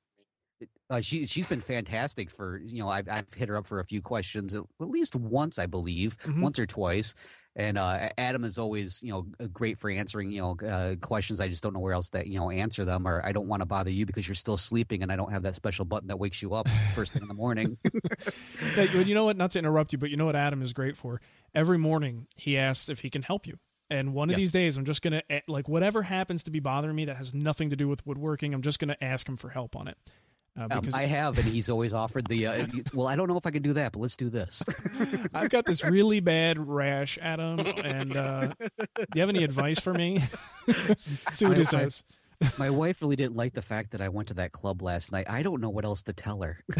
uh, she she's been fantastic for you know I've I've hit her up for a few questions at least once I believe mm-hmm. once or twice and uh, Adam is always, you know, great for answering, you know, uh, questions. I just don't know where else that, you know, answer them, or I don't want to bother you because you're still sleeping, and I don't have that special button that wakes you up first thing in the morning. you know what? Not to interrupt you, but you know what Adam is great for. Every morning he asks if he can help you. And one of Yes. these days, I'm just gonna eh, like whatever happens to be bothering me that has nothing to do with woodworking. I'm just gonna ask him for help on it. Uh, Um, I have, and he's always offered the. Uh, well, I don't know if I can do that, but let's do this. I've got this really bad rash, Adam. And uh, do you have any advice for me? See what he I- I- says. My wife really didn't like the fact that I went to that club last night. I don't know what else to tell her.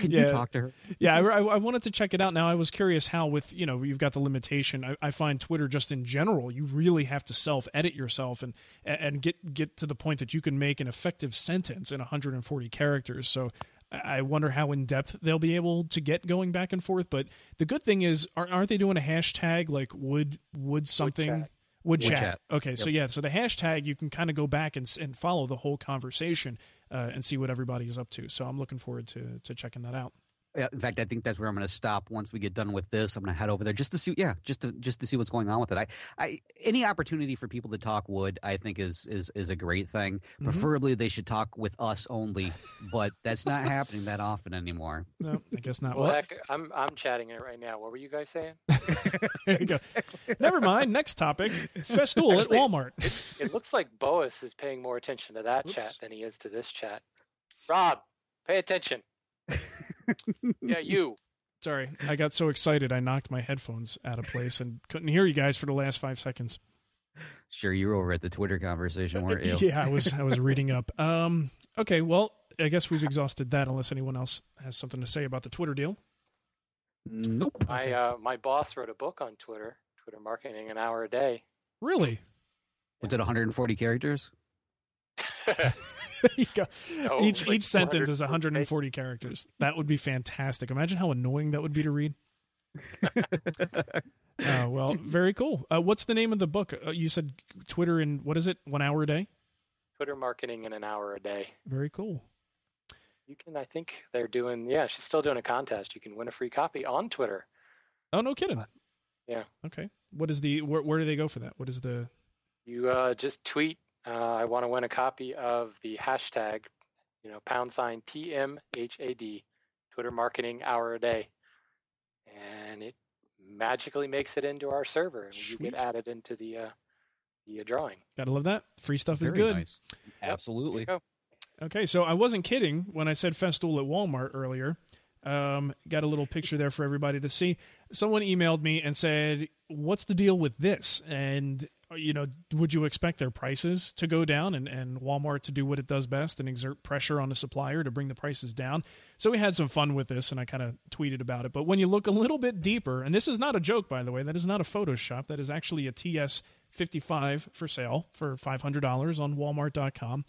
Can you talk to her? Yeah, I, I- I wanted to check it out. Now, I was curious how, with you know, you've got the limitation. I, I find Twitter just in general, you really have to self edit yourself and and get get to the point that you can make an effective sentence in 140 characters. So. I I wonder how in depth they'll be able to get going back and forth. But the good thing is, are, aren't they doing a hashtag like would would something would Would chat? chat. Okay, so yeah, so the hashtag you can kind of go back and and follow the whole conversation uh, and see what everybody's up to. So I'm looking forward to to checking that out. Yeah, in fact, I think that's where I'm going to stop once we get done with this. I'm going to head over there just to see, yeah, just to just to see what's going on with it. I, I any opportunity for people to talk wood, I think is is is a great thing. Mm-hmm. Preferably, they should talk with us only, but that's not happening that often anymore. No, I guess not. Well, Well, heck, I'm I'm chatting it right now. What were you guys saying? there you go. Never mind. Next topic: Festool at Actually- Walmart. It looks like Boas is paying more attention to that Oops. chat than he is to this chat. Rob, pay attention. yeah, you. Sorry, I got so excited I knocked my headphones out of place and couldn't hear you guys for the last five seconds. Sure, you were over at the Twitter conversation, weren't you? Yeah, I was I was reading up. Um, okay, well, I guess we've exhausted that. Unless anyone else has something to say about the Twitter deal. Nope. My uh, my boss wrote a book on Twitter, Twitter marketing an hour a day. Really? Was it 140 characters? There you go. No, each like each sentence is 140 140 characters. That would be fantastic. Imagine how annoying that would be to read. Uh, well, very cool. Uh, what's the name of the book? Uh, you said Twitter in what is it? One hour a day. Twitter marketing in an hour a day. Very cool. You can, I think they're doing. Yeah, she's still doing a contest. You can win a free copy on Twitter. Oh, no kidding. Yeah. Okay. What is the where, where do they go for that? What is the You uh, just tweet. Uh, I want to win a copy of the hashtag, you know, pound sign TMHAD, Twitter marketing hour a day, and it magically makes it into our server, and you get added into the uh, the uh, drawing. gotta love that free stuff is good. nice. Yep, there you Absolutely. go. Okay, so I wasn't kidding when I said Festool at Walmart earlier. Um, got a little picture there for everybody to see. Someone emailed me and said, "What's the deal with this?" And you know, would you expect their prices to go down and, and Walmart to do what it does best and exert pressure on the supplier to bring the prices down? So we had some fun with this, and I kind of tweeted about it. But when you look a little bit deeper, and this is not a joke, by the way, that is not a Photoshop. That is actually a TS 55 for sale for $500 on Walmart.com.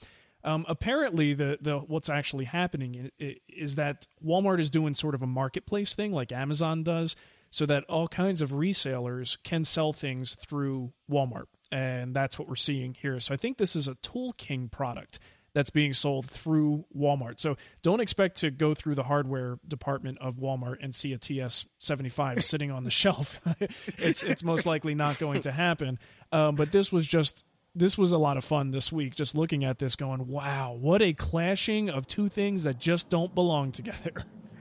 Um, apparently, the the what's actually happening is that Walmart is doing sort of a marketplace thing, like Amazon does, so that all kinds of resellers can sell things through Walmart, and that's what we're seeing here. So I think this is a Tool King product that's being sold through Walmart. So don't expect to go through the hardware department of Walmart and see a TS75 sitting on the shelf. it's it's most likely not going to happen. Um, but this was just this was a lot of fun this week just looking at this going wow what a clashing of two things that just don't belong together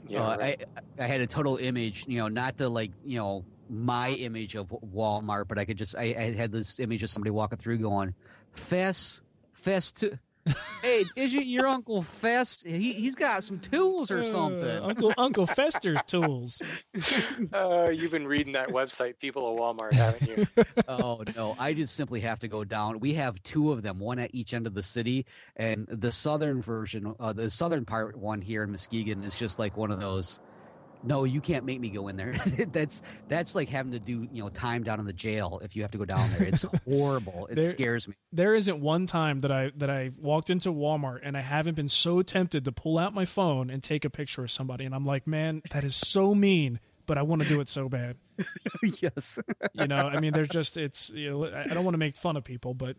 Yeah, Uh, right. I I had a total image, you know, not to like, you know, my image of Walmart, but I could just I, I had this image of somebody walking through going, Fess, Fess, to, hey, isn't your uncle Fess? He he's got some tools or something. Uh, uncle uncle fester's tools Uh, you've been reading that website, people at Walmart, haven't you? oh no, I just simply have to go down. We have two of them, one at each end of the city, and the southern version, uh, the southern part one here in Muskegon is just like one of those. No, you can't make me go in there. that's that's like having to do you know time down in the jail if you have to go down there. It's horrible. It There- scares me. there isn't one time that I that I walked into Walmart and I haven't been so tempted to pull out my phone and take a picture of somebody and I'm like, man, that is so mean, but I want to do it so bad. yes. You know, I mean, there's just it's. You know, I I don't want to make fun of people, but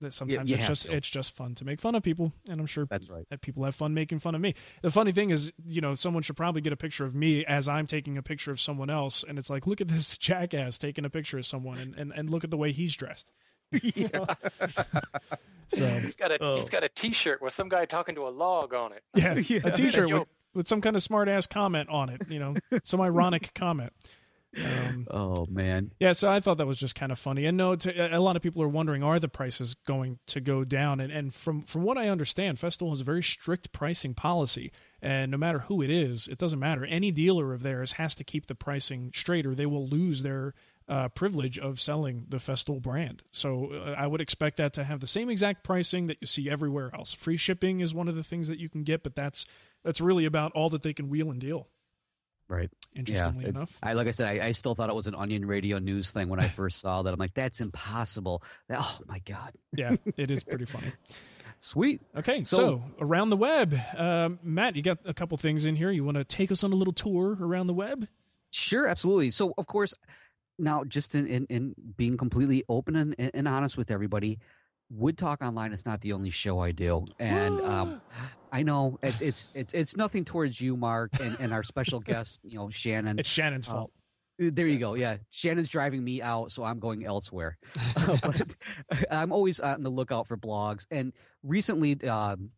that sometimes you it's just to. it's just fun to make fun of people, and I'm sure That's right. that people have fun making fun of me. The funny thing is, you know, someone should probably get a picture of me as I'm taking a picture of someone else, and it's like, look at this jackass taking a picture of someone, and and, and look at the way he's dressed. You so He's got a he's oh. got a T-shirt with some guy talking to a log on it. yeah, a T-shirt with, with some kind of smart ass comment on it. You know, some ironic comment. Um, oh man. Yeah, so I thought that was just kind of funny. And no, to, a lot of people are wondering are the prices going to go down? And and from from what I understand, Festool has a very strict pricing policy, and no matter who it is, it doesn't matter. Any dealer of theirs has to keep the pricing straight, or they will lose their uh, privilege of selling the Festool brand. So uh, I would expect that to have the same exact pricing that you see everywhere else. Free shipping is one of the things that you can get, but that's that's really about all that they can wheel and deal. Right. Interestingly yeah, enough, I like I said, I, I, still thought it was an Onion Radio news thing when I first saw that. I'm like, that's impossible. Oh my god. yeah, it is pretty funny. Sweet. Okay, so, so around the web, um, Matt, you got a couple things in here. You want to take us on a little tour around the web? Sure, absolutely. So, of course, now just in, in, in being completely open and, and honest with everybody, Wood Talk Online is not the only show I do, and um, I know it's it's it's it's nothing towards you, Mark, and, and our special guest, you know, Shannon. It's Shannon's uh, fault. There you go. Yeah, Shannon's driving me out, so I'm going elsewhere. but I'm always on the lookout for blogs, and recently, um,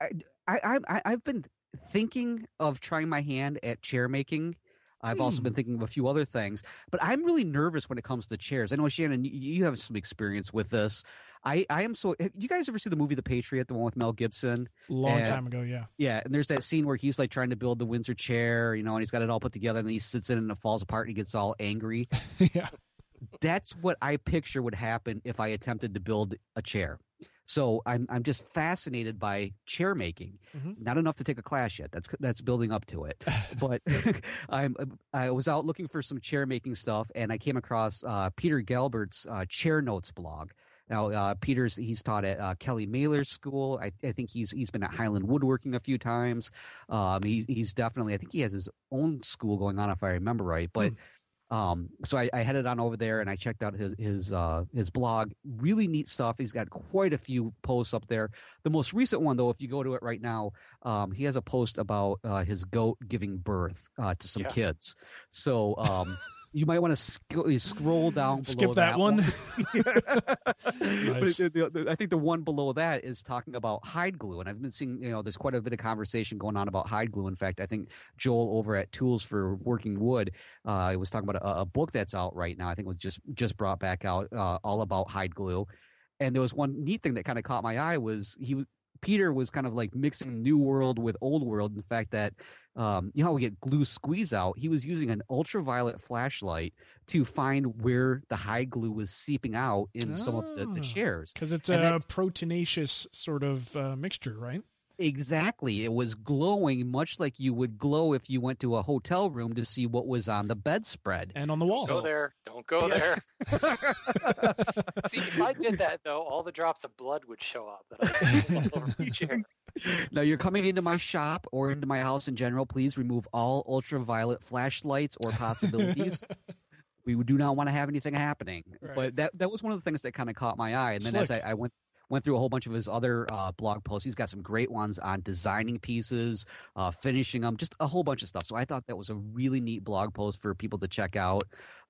I, I I I've been thinking of trying my hand at chair making I've also been hmm. thinking of a few other things, but I'm really nervous when it comes to chairs. I know Shannon, you have some experience with this. I, I am so. you guys ever see the movie The Patriot, the one with Mel Gibson? Long and, time ago, yeah. Yeah, and there's that scene where he's like trying to build the Windsor chair, you know, and he's got it all put together, and then he sits in and it falls apart, and he gets all angry. yeah, that's what I picture would happen if I attempted to build a chair. So I'm I'm just fascinated by chair making. Mm-hmm. Not enough to take a class yet. That's that's building up to it. but I'm I was out looking for some chair making stuff, and I came across uh, Peter Galbert's uh, Chair Notes blog. Now, uh, Peter's he's taught at uh, Kelly Mehler's school. I, I, think he's he's been at Highland Woodworking a few times. Um, he's he's definitely I think he has his own school going on if I remember right. But mm. Um, so I, I, headed on over there and I checked out his his uh, his blog. Really neat stuff. He's got quite a few posts up there. The most recent one, though, if you go to it right now, um, he has a post about uh, his goat giving birth uh, to some yeah. kids. So um, you might want to sc- scroll down. Skip that, that one. one. nice. the, the, the, I think the one below that is talking about hide glue, and I've been seeing you know there's quite a bit of conversation going on about hide glue. In fact, I think Joel over at Tools for Working Wood uh, was talking about a, a, book that's out right now. I think it was just just brought back out uh, all about hide glue. And there was one neat thing that kind of caught my eye was he Peter was kind of like mixing new world with old world. In the fact that um, you know how we get glue squeeze out, he was using an ultraviolet flashlight to find where the hide glue was seeping out in some of the, the ah, chairs because it's and a that, proteinaceous sort of uh, mixture, right? Exactly. It was glowing much like you would glow if you went to a hotel room to see what was on the bedspread and on the walls. Don't go there. Don't go yeah. there. see, if I did that though, all the drops of blood would show up that I chair. Now you're coming into my shop or into my house in general. Please remove all ultraviolet flashlights or possibilities. we do not want to have anything happening. Right. But that that was one of the things that kind of caught my eye. And then Slick. as I, I, went went through a whole bunch of his other uh, blog posts. He's got some great ones on designing pieces, uh, finishing them, just a whole bunch of stuff. So I thought that was a really neat blog post for people to check out.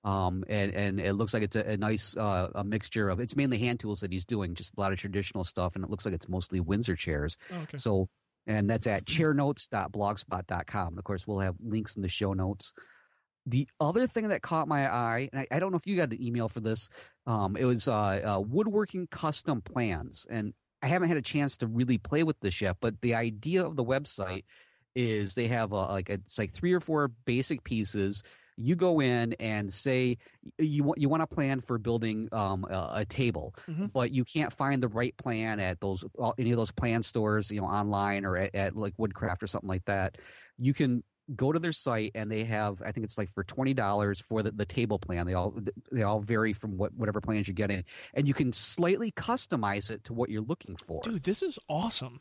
Um, and, and it looks like it's a, a nice uh, a mixture of it's mainly hand tools that he's doing, just a lot of traditional stuff, and it looks like it's mostly Windsor chairs. Oh, okay. So and that's at chairnotes.blogspot.com. Of course, we'll have links in the show notes. The other thing that caught my eye, and I, I, don't know if you got an email for this, um, it was uh, uh, woodworking custom plans, and I haven't had a chance to really play with this yet. But the idea of the website is they have a, like a, it's like three or four basic pieces. You go in and say you want you want a plan for building um, a, a, table, mm-hmm. but you can't find the right plan at those any of those plan stores, you know, online or at, at like Woodcraft or something like that. You can go to their site and they have i think it's like for $20 for the, the table plan. They all they all vary from what whatever plans you're getting and you can slightly customize it to what you're looking for. Dude this is awesome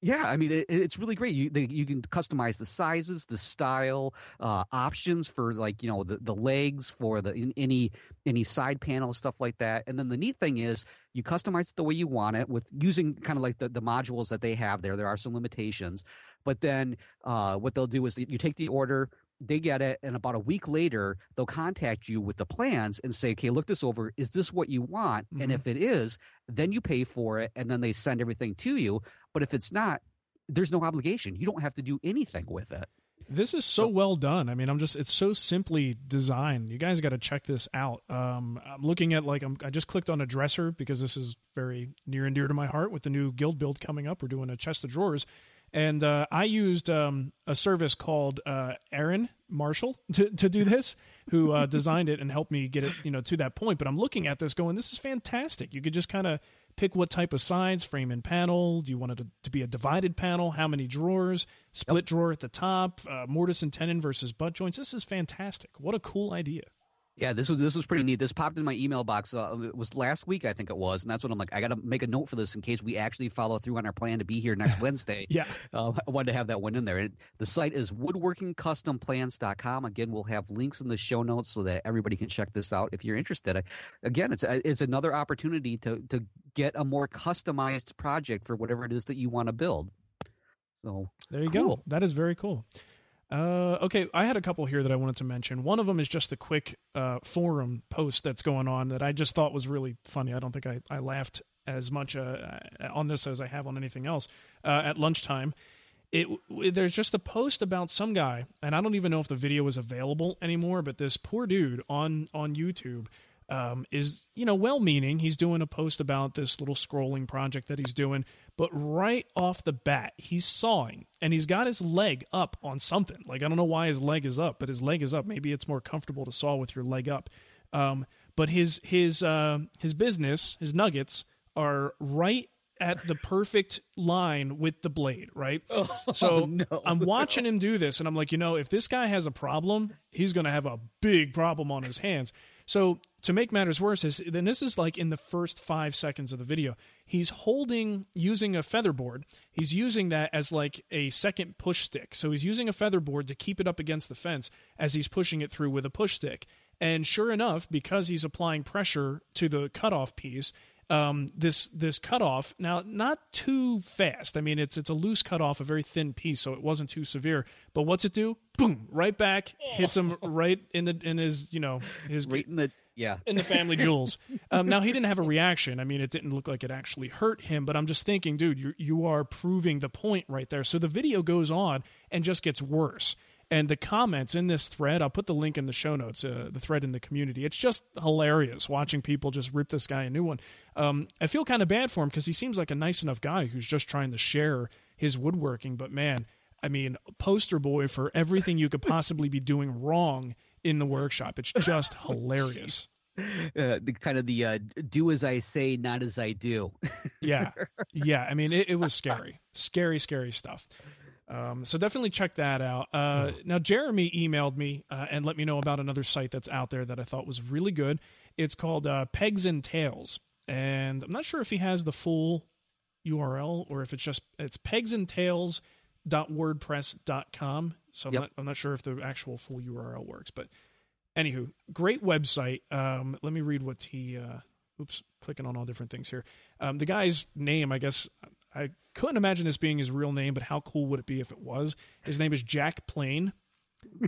yeah, I mean it, it's really great. You they, you can customize the sizes, the style, uh, options for like you know the, the legs for the any any side panel stuff like that. And then the neat thing is you customize it the way you want it with using kind of like the, the modules that they have there. There are some limitations, but then uh, what they'll do is you take the order, they get it and about a week later they'll contact you with the plans and say okay look this over is this what you want mm-hmm. and if it is then you pay for it and then they send everything to you but if it's not there's no obligation you don't have to do anything with it This is so, so, well done. I mean, I'm just it's so simply designed. You guys got to check this out. Um, I'm looking at like I'm, I just clicked on a dresser because this is very near and dear to my heart with the new guild build coming up. We're doing a chest of drawers, and uh, I used um, a service called uh, Aaron Marshall to, to do this, who uh, designed it and helped me get it you know to that point. But I'm looking at this going, this is fantastic. You could just kind of pick what type of sides, frame and panel. Do you want it to, to be a divided panel? How many drawers? Split yep. drawer at the top, uh, mortise and tenon versus butt joints. This is fantastic. What a cool idea. Yeah, this was this was pretty neat. This popped in my email box. Uh, it was last week, I think it was, and that's what I'm like. I got to make a note for this in case we actually follow through on our plan to be here next Wednesday. yeah, uh, I wanted to have that one in there. And the site is woodworkingcustomplans.com. Again, we'll have links in the show notes so that everybody can check this out if you're interested. I, again, it's it's another opportunity to to get a more customized project for whatever it is that you want to build. So there you cool. go. That is very cool. Uh, okay, I had a couple here that I wanted to mention. One of them is just a quick uh, forum post that's going on that I just thought was really funny. I don't think I, I laughed as much uh, on this as I have on anything else. Uh, at lunchtime, it there's just a post about some guy, and I don't even know if the video is available anymore. But this poor dude on on YouTube um, is you know well meaning. He's doing a post about this little scrolling project that he's doing, but right off the bat, he's sawing and he's got his leg up on something. Like I don't know why his leg is up, but his leg is up. Maybe it's more comfortable to saw with your leg up. Um, but his his uh, his business, his nuggets are right at the perfect line with the blade, right? Oh, so no. I'm watching him do this, and I'm like, you know, if this guy has a problem, he's going to have a big problem on his hands. So to make matters worse, is then this is like in the first five seconds of the video. He's holding using a featherboard. He's using that as like a second push stick. So he's using a featherboard to keep it up against the fence as he's pushing it through with a push stick. And sure enough, because he's applying pressure to the cutoff piece, um, this this cutoff now not too fast. I mean, it's it's a loose cutoff, a very thin piece, so it wasn't too severe. But what's it do? Boom! Right back, hits him right in the in his you know his right in the yeah in the family jewels. Um, now he didn't have a reaction. I mean, it didn't look like it actually hurt him. But I'm just thinking, dude, you you are proving the point right there. So the video goes on and just gets worse. And the comments in this thread, I'll put the link in the show notes, uh, the thread in the community. It's just hilarious watching people just rip this guy a new one. Um, I feel kind of bad for him because he seems like a nice enough guy who's just trying to share his woodworking. But man, I mean, poster boy for everything you could possibly be doing wrong in the workshop. It's just hilarious. Uh, the kind of the uh, do as I say, not as I do. yeah, yeah. I mean, it, it was scary, scary, scary stuff. Um, so definitely check that out. Uh, now, Jeremy emailed me uh, and let me know about another site that's out there that I thought was really good. It's called uh, Pegs and Tails, and I'm not sure if he has the full URL or if it's just it's Pegs and Tails wordpress.com so I'm, yep. not, I'm not sure if the actual full url works but anywho great website um, let me read what he uh, oops clicking on all different things here um, the guy's name i guess I couldn't imagine this being his real name, but how cool would it be if it was? His name is Jack Plane.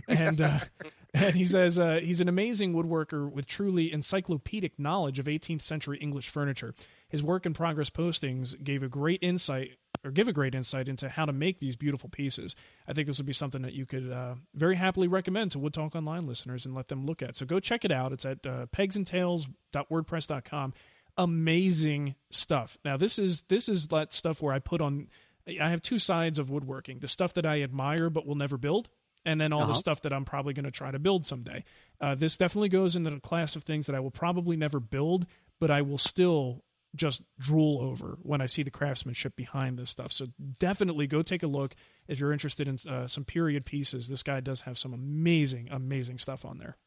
and uh, and he says uh, he's an amazing woodworker with truly encyclopedic knowledge of 18th century English furniture. His work in progress postings gave a great insight or give a great insight into how to make these beautiful pieces. I think this would be something that you could uh, very happily recommend to Wood Talk Online listeners and let them look at. So go check it out. It's at uh, pegsandtails.wordpress.com amazing stuff. Now this is this is that stuff where I put on I have two sides of woodworking. The stuff that I admire but will never build and then all uh-huh. the stuff that I'm probably going to try to build someday. Uh, this definitely goes into the class of things that I will probably never build, but I will still just drool over when I see the craftsmanship behind this stuff. So definitely go take a look if you're interested in uh, some period pieces. This guy does have some amazing, amazing stuff on there.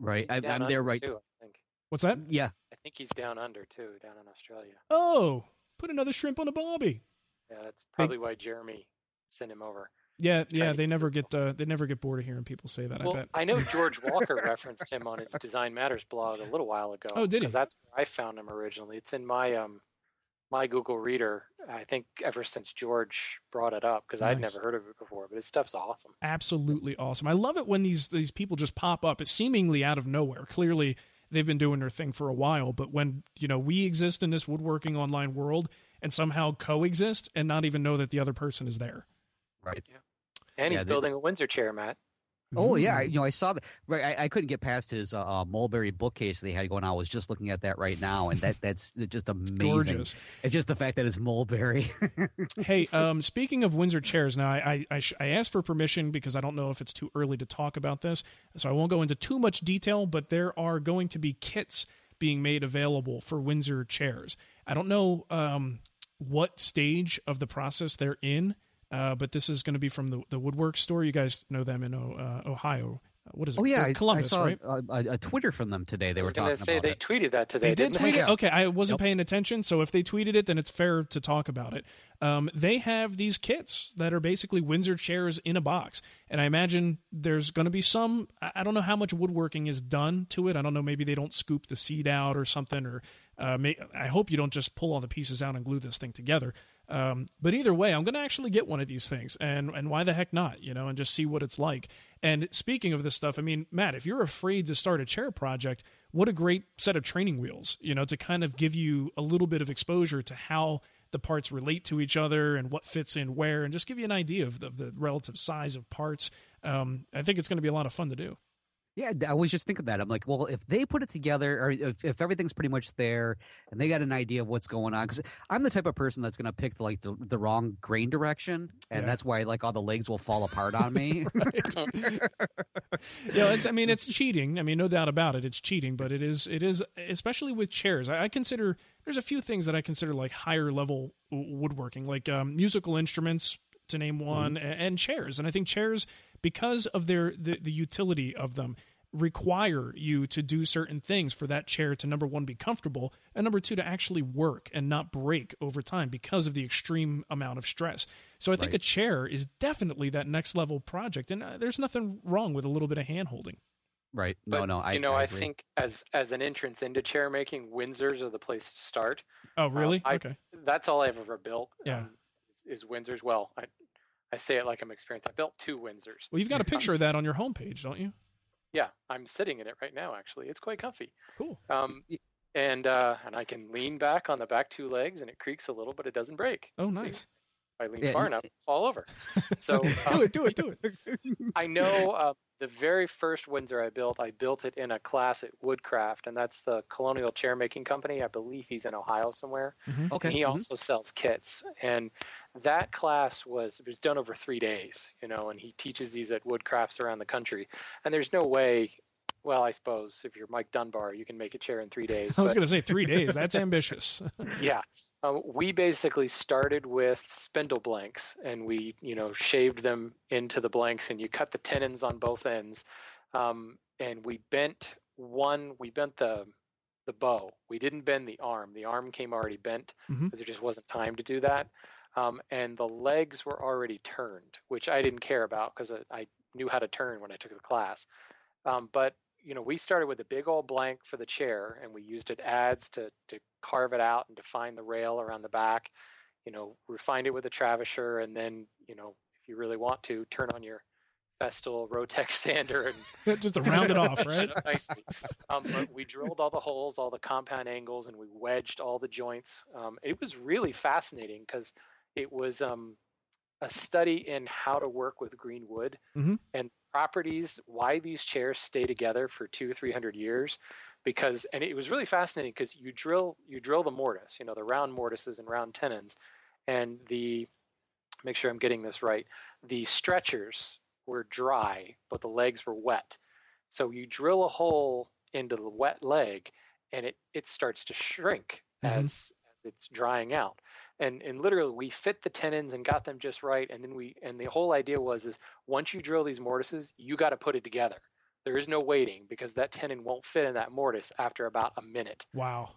Right, I, am there right. Too, I think. What's that? Yeah, I think he's down under too, down in Australia. Oh, put another shrimp on a barbie. Yeah, that's probably why Jeremy sent him over. Yeah, yeah, they never get uh, they never get bored of hearing people say that. Well, I bet. I know George Walker referenced him on his Design Matters blog a little while ago. Oh, did he? That's where I found him originally. It's in my um my Google Reader. I think ever since George brought it up because nice. I'd never heard of it before. But his stuff's awesome. Absolutely awesome. I love it when these these people just pop up. It's seemingly out of nowhere. Clearly, they've been doing their thing for a while. But when you know we exist in this woodworking online world and somehow coexist and not even know that the other person is there, right? Yeah. And he's Yeah, they- building a Windsor chair, Matt. Oh yeah, I, Mm. you know I saw that. Right, I, I couldn't get past his uh, uh, mulberry bookcase they had going on. I was just looking at that right now, and that that's just amazing. gorgeous. It's just the fact that it's mulberry. hey, um, speaking of Windsor chairs, now I I, I, sh- I asked for permission because I don't know if it's too early to talk about this, so I won't go into too much detail. But there are going to be kits being made available for Windsor chairs. I don't know um, what stage of the process they're in, uh, but this is going to be from the the Woodwork store. You guys know them in uh, Ohio. What is it? oh yeah, They're I, Columbus, I saw right? a, a, a Twitter from them today. They I were was going talking say about they it. tweeted that today. They did tweet they? it. Okay, I wasn't Yep. paying attention, so if they tweeted it, then it's fair to talk about it. Um, they have these kits that are basically Windsor chairs in a box, and I imagine there's going to be some. I I don't know how much woodworking is done to it. I don't know. Maybe they don't scoop the seed out or something, or uh, may, I hope you don't just pull all the pieces out and glue this thing together. Um, but either way, I'm going to actually get one of these things, and and why the heck not? You know, and just see what it's like. And speaking of this stuff, I mean, Matt, if you're afraid to start a chair project, what a great set of training wheels, you know, to kind of give you a little bit of exposure to how the parts relate to each other and what fits in where, and just give you an idea of the, of the relative size of parts. Um, I think it's going to be a lot of fun to do. Yeah, I was just thinking that. I'm like, well, if they put it together, or if, if everything's pretty much there, and they got an idea of what's going on, because I'm the type of person that's going to pick like the, the wrong grain direction, and Yeah. that's why like all the legs will fall apart on me. yeah, it's, I mean, it's cheating. I mean, no doubt about it. It's cheating, but it is, it is, especially with chairs. I, I consider there's a few things that I consider like higher level woodworking, like um, musical instruments, to name one, a- and, chairs. And I think chairs, because of their the, the utility of them, require you to do certain things for that chair to number one be comfortable and number two to actually work and not break over time because of the extreme amount of stress so i think Right. a chair is definitely that next level project and uh, there's nothing wrong with a little bit of hand holding right? But, no, no. I you know, I, I, think as as an entrance into chair making, Windsors are the place to start. oh really I- okay That's all I've ever built. Yeah. um, is, Windsors. Well, I I say it like I'm experienced. I built two Windsors. well you've got a picture of that on your homepage don't you Yeah, I'm sitting in it right now. Actually, it's quite comfy. cool Um, and uh, and I can lean back on the back two legs, and it creaks a little, but it doesn't break. oh nice I lean Yeah, far enough, it'll fall over. So do um, it do it do it I know uh, the very first Windsor I built, I built it in a class at Woodcraft, and that's the Colonial Chair Making Company. I believe he's in Ohio somewhere. okay. And he mhm. also sells kits. And that class was it was done over three days, you know, and he teaches these at Woodcrafts around the country. And there's no way. Well, I suppose if you're Mike Dunbar, you can make a chair in three days. i was going to say three days that's ambitious yeah. Um, we basically started with spindle blanks and we, you know, shaved them into the blanks and you cut the tenons on both ends. Um, and we bent one, we bent the, the bow. We didn't bend the arm. The arm came already bent because Mhm. there just wasn't time to do that. Um, and the legs were already turned, which I didn't care about because I, I knew how to turn when I took the class. Um, but you know, we started with a big old blank for the chair, and we used it adze to to carve it out and define the rail around the back. You know, refined it with a Travisher, and then you know, if you really want to, turn on your Festool Rotex sander and just to round it off right nicely. Um, but we drilled all the holes, all the compound angles, and we wedged all the joints. Um, it was really fascinating because it was um, a study in how to work with green wood Mhm. and properties, why these chairs stay together for two, three hundred years. Because and it was really fascinating because you drill you drill the mortise, you know, the round mortises and round tenons, and the make sure I'm getting this right. The stretchers were dry, but the legs were wet. So you drill a hole into the wet leg, and it it starts to shrink Mhm. as, as it's drying out. And and literally, we fit the tenons and got them just right. And then we and the whole idea was is once you drill these mortises, you got to put it together. There is no waiting because that tenon won't fit in that mortise after about a minute. wow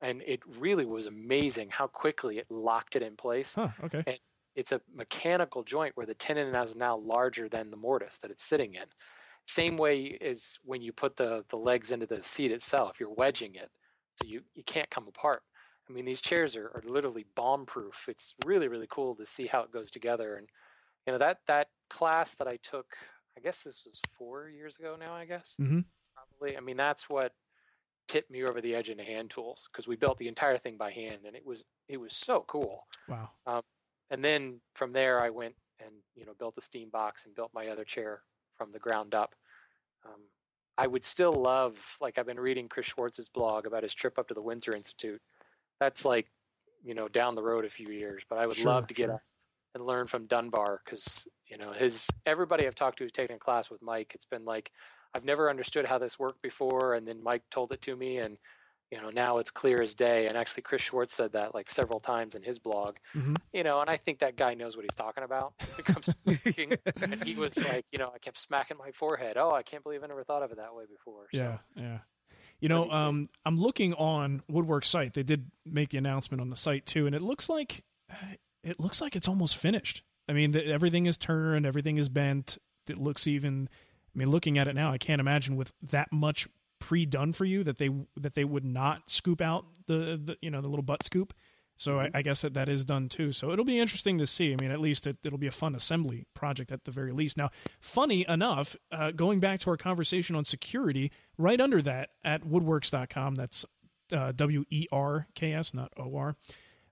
And it really was amazing how quickly it locked it in place huh okay it's a mechanical joint where the tenon is now larger than the mortise that it's sitting in. Same way as when you put the, the legs into the seat itself, you're wedging it so you, you can't come apart. I mean, these chairs are, are literally bomb proof. It's really, really cool to see how it goes together. And, you know, that, that class that I took, I guess this was four years ago now, I guess. Mhm. Probably. I mean, that's what tipped me over the edge into hand tools because we built the entire thing by hand and it was, it was so cool wow and then from there I went and you know built the steam box and built my other chair from the ground up. Um, I would still love, like I've been reading Chris Schwarz's blog about his trip up to the Windsor Institute. That's like, you know, down the road a few years, but I would Sure, love to get sure. and learn from Dunbar because you know his everybody I've talked to who's taken a class with Mike, it's been like I've never understood how this worked before, and then Mike told it to me, and you know now it's clear as day. And actually, Chris Schwarz said that like several times in his blog. Mhm. You know, and I think that guy knows what he's talking about. when It comes to cooking. and he was like, you know, I kept smacking my forehead. Oh, I can't believe I never thought of it that way before. So, Yeah, yeah. You know, um, I'm looking on Woodwerks' site. They did make the announcement on the site too, and it looks like it looks like it's almost finished. I mean, the, everything is turned, everything is bent. It looks even. I mean, looking at it now, I can't imagine with that much pre-done for you that they that they would not scoop out the, the you know the little butt scoop. So I, I guess that that is done too. So it'll be interesting to see. I mean, at least it, it'll be a fun assembly project at the very least. Now, funny enough, uh, going back to our conversation on security, right under that at woodwerks.com, that's uh, W E R K S, not O R.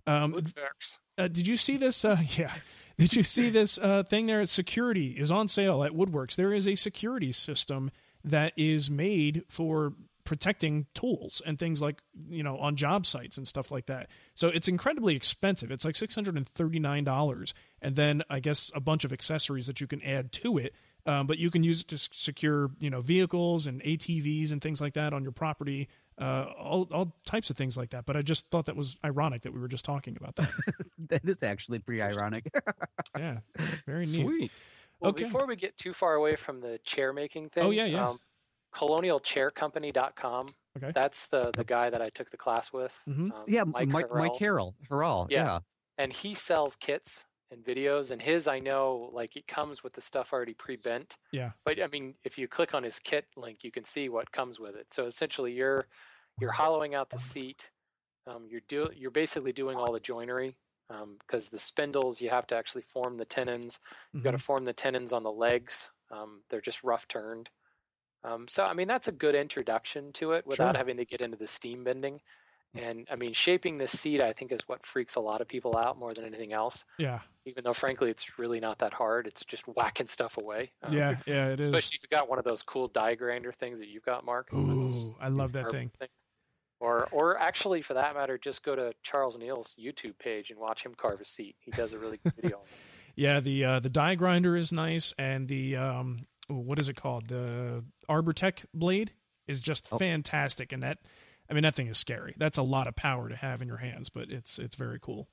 Um, Woodwerks. uh, did you see this? Uh, yeah. Did you see this uh, thing there? Security is on sale at Woodwerks. There is a security system that is made for protecting tools and things like you know on job sites and stuff like that. So it's incredibly expensive. It's like six hundred and thirty nine dollars, and then I guess a bunch of accessories that you can add to it. Um, but you can use it to secure you know vehicles and ATVs and things like that on your property. Uh, all all types of things like that. But I just thought that was ironic that we were just talking about that. that is actually pretty ironic. yeah, very neat. Sweet. Well, Okay. before we get too far away from the chair making thing, Oh, yeah, yeah. Um, colonialchaircompany.com. Okay. That's the the guy that I took the class with. Mhm. um, Yeah, Mike Mike, Harrell. Harrell. Harrell. Yeah. Yeah. and he sells kits and videos and his i know like it comes with the stuff already pre-bent Yeah. but i mean if you click on his kit link you can see what comes with it so essentially you're you're hollowing out the seat um, you're do you're basically doing all the joinery because the spindles you have to actually form the tenons you've got to form the tenons on the legs um, they're just rough turned um, so i mean that's a good introduction to it without Sure. having to get into the steam bending and i mean shaping this seat i think is what freaks a lot of people out more than anything else Yeah. even though frankly it's really not that hard it's just whacking stuff away Um, Yeah. Yeah. It is. especially if you've got one of those cool die grinder things that you've got mark Ooh, I love that thing. things. or or actually for that matter just go to charles neil's youtube page and watch him carve a seat he does a really good video on. Yeah. The uh, the die grinder is nice, and the um, ooh, what is it called? The Arbortech blade is just Oh. fantastic, and that. I mean, that thing is scary. That's a lot of power to have in your hands, but it's it's very cool.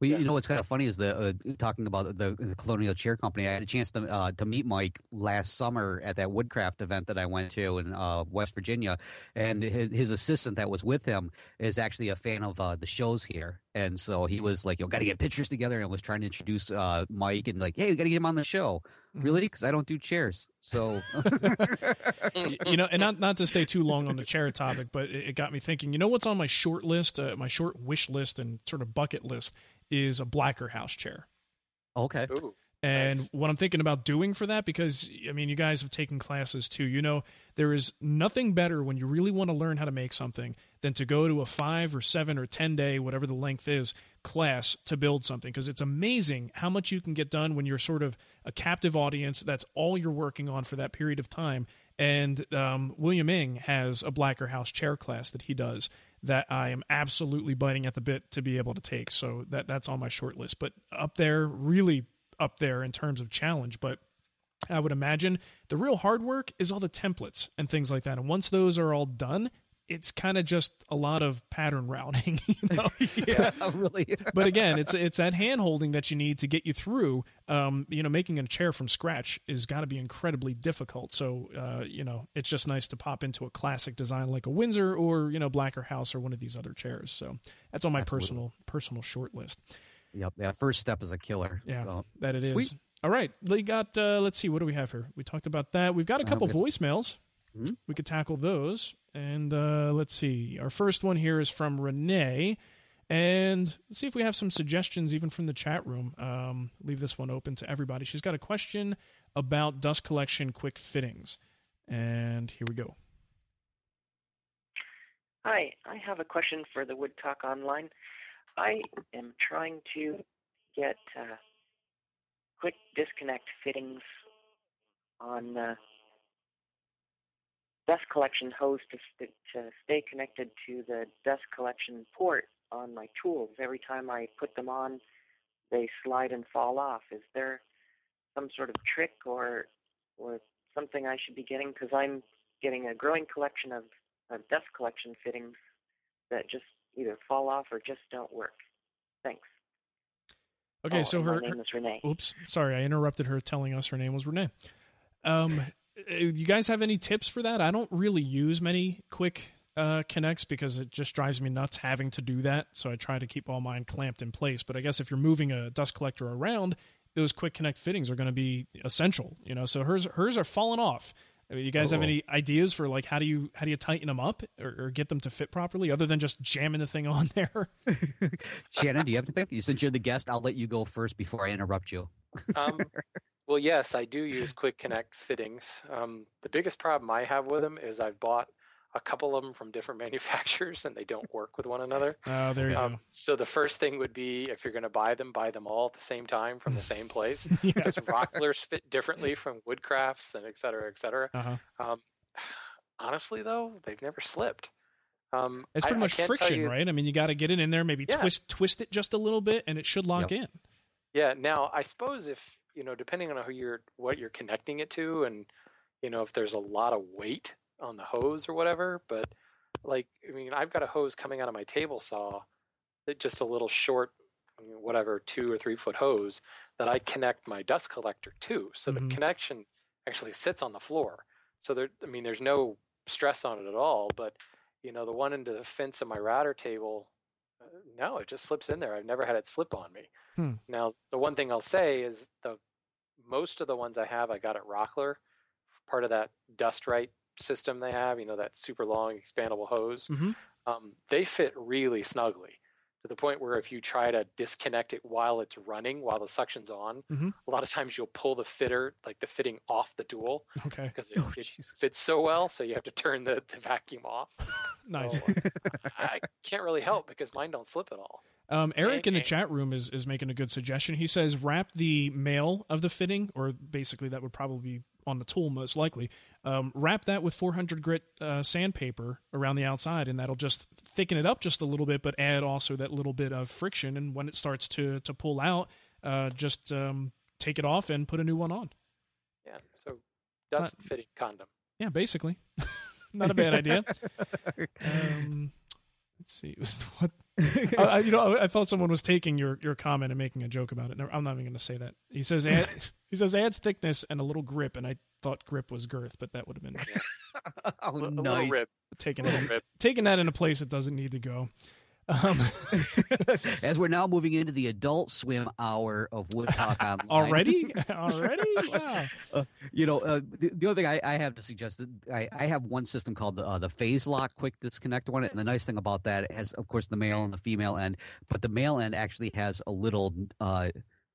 Well, you- you know what's kind of funny is the uh, talking about the, the Colonial Chair Company. I had a chance to uh, to meet Mike last summer at that Woodcraft event that I went to in uh, West Virginia, and his, his assistant that was with him is actually a fan of uh, the shows here, and so he was like, "You got to get pictures together," and was trying to introduce uh, Mike and like, "Hey, we got to get him on the show." Mm-hmm. Really? Because I don't do chairs, so you know, and not not to stay too long on the chair topic, but it, it got me thinking. You know what's on my short list, uh, my short wish list, and sort of bucket list is a Blacker House chair. okay. Ooh, And Nice. what I'm thinking about doing for that, because I mean, you guys have taken classes too. You know, there is nothing better when you really want to learn how to make something than to go to a five or seven or 10 day, whatever the length is, class to build something. Because it's amazing how much you can get done when you're sort of a captive audience. That's all you're working on for that period of time. And um, William Ng has a Blacker House chair class that he does that I am absolutely biting at the bit to be able to take. So that that's on my short list. But up there, really up there in terms of challenge. But I would imagine the real hard work is all the templates and things like that. And once those are all done, it's kind of just a lot of pattern routing. You know? Yeah, really. but again, it's it's that hand holding that you need to get you through. Um, you know, making a chair from scratch is got to be incredibly difficult. So, uh, you know, it's just nice to pop into a classic design like a Windsor or you know Blacker House or one of these other chairs. So that's on my Absolutely. personal personal short list. Yep. That first step is a killer. Yeah, So, that it is. Sweet. All right, we got. Uh, let's see, what do we have here? We talked about that. We've got a Uh, couple got voicemails. Mhm. We could tackle those. And uh, let's see. Our first one here is from Renee. And let's see if we have some suggestions even from the chat room. Um, leave this one open to everybody. She's got a question about dust collection quick fittings. And here we go. Hi, I have a question for the Wood Talk Online. I am trying to get uh, quick disconnect fittings on uh, dust collection hose to, st- to stay connected to the dust collection port on my tools. Every time I put them on, they slide and fall off. Is there some sort of trick or or something I should be getting? Because I'm getting a growing collection of, of dust collection fittings that just either fall off or just don't work. Thanks. Okay, Oh, so her, name is Renee. Oops, sorry, I interrupted her telling us her name was Renee. Um, you guys have any tips for that? I don't really use many quick uh, connects because it just drives me nuts having to do that. So I try to keep all mine clamped in place. But I guess if you're moving a dust collector around, those quick connect fittings are going to be essential. You know, so hers hers are falling off. I mean, you guys have Uh-oh. any ideas for like how do you how do you tighten them up or, or get them to fit properly other than just jamming the thing on there? Shannon, do you have anything? You since you're the guest, I'll let you go first before I interrupt you. Um, well, yes, I do use Quick Connect fittings. Um, the biggest problem I have with them is I've bought a couple of them from different manufacturers and they don't work with one another. Oh, there you Um, go. so the first thing would be if you're going to buy them, buy them all at the same time from the same place. Yeah. Because Rocklers fit differently from Woodcrafts and et cetera, et cetera. Uh-huh. Um, honestly, though, they've never slipped. Um, It's pretty I much can't friction, you- right? I mean, you got to get it in there, maybe Yeah. twist twist it just a little bit, and it should lock Yep. in. Yeah. Now, I suppose if you know, depending on who you're, what you're connecting it to, and you know, if there's a lot of weight on the hose or whatever. But like, I mean, I've got a hose coming out of my table saw, that just a little short, whatever, two or three foot hose that I connect my dust collector to. So Mhm. the connection actually sits on the floor. So there, I mean, there's no stress on it at all. But you know, the one into the fence of my router table, no, it just slips in there. I've never had it slip on me. Hmm. Now, the one thing I'll say is the most of the ones I have, I got at Rockler, part of that Dust Right system they have. You know, that super long expandable hose. Mhm. Um, they fit really snugly to the point where if you try to disconnect it while it's running, while the suction's on, Mhm. a lot of times you'll pull the fitter, like the fitting, off the dual Okay, because it, Oh, it fits so well. So you have to turn the, the vacuum off. nice. So, I can't really help because mine don't slip at all. Um, Eric in the chat room is is making a good suggestion. He says wrap the male of the fitting, or basically that would probably be on the tool most likely. Um, wrap that with 400 grit uh, sandpaper around the outside, and that'll just thicken it up just a little bit, but add also that little bit of friction. And when it starts to to pull out, uh, just um, take it off and put a new one on. Yeah. So dust fitting condom. Yeah, basically, not a bad idea. Um, let's see, what I, I- you know, I thought someone was taking your, your comment and making a joke about it. No, I'm not even going to say that. He says add, he says adds thickness and a little grip, and I thought grip was girth, but that would have been Oh, A li- a nice. little rib. taking Little it taking that in a place it doesn't need to go. Um, As we're now moving into the adult swim hour of Wood Talk Online. already, already, wow. Uh, you know, uh, the, the other thing I, I have to suggest that I, I have one system called the uh, the Phase Lock Quick Disconnect one, and the nice thing about that it has, of course, the male and the female end, but the male end actually has a little.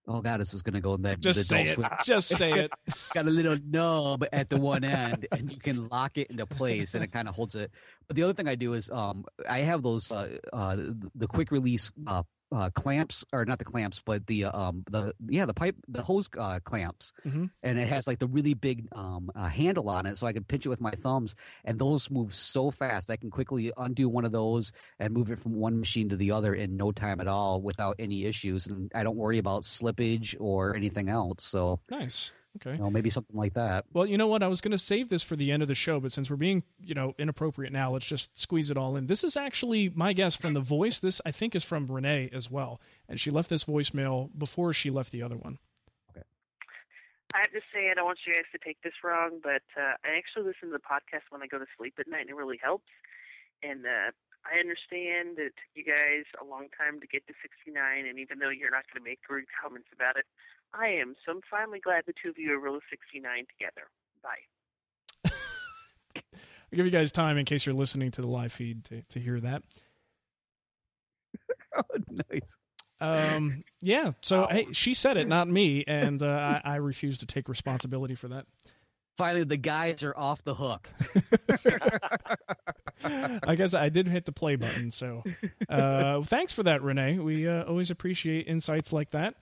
Oh God, this is going to go in that Just the say it. Swim. Just say it. It's got a little nub at the one end, and you can lock it into place, and it kind of holds it. But the other thing I do is um, I have those uh, uh, the quick release uh, uh, clamps, or not the clamps, but the uh, um, the yeah the pipe the hose uh, clamps, Mhm. and it has like the really big um, uh, handle on it, so I can pinch it with my thumbs, and those move so fast. I can quickly undo one of those and move it from one machine to the other in no time at all without any issues, and I don't worry about slippage or anything else. So Nice. Okay. you know, maybe something like that. Well, you know what? I was going to save this for the end of the show, but since we're being, you know, inappropriate now, let's just squeeze it all in. This is actually my guess from the voice. This I think is from Renee as well, and she left this voicemail before she left the other one. Okay. I have to say, I don't want you guys to take this wrong, but uh, I actually listen to the podcast when I go to sleep at night, and it really helps. And uh, I understand that it took you guys a long time to get to 69, and even though you're not going to make rude comments about it, I am. So I'm finally glad the two of you are really 69 together. Bye. I'll give you guys time in case you're listening to the live feed to, to hear that. Oh, nice. Um, yeah. So hey, she said it, not me, and uh, I, I refuse to take responsibility for that. Finally, the guys are off the hook. I guess I did hit the play button. So uh, thanks for that, Renee. We uh, always appreciate insights like that.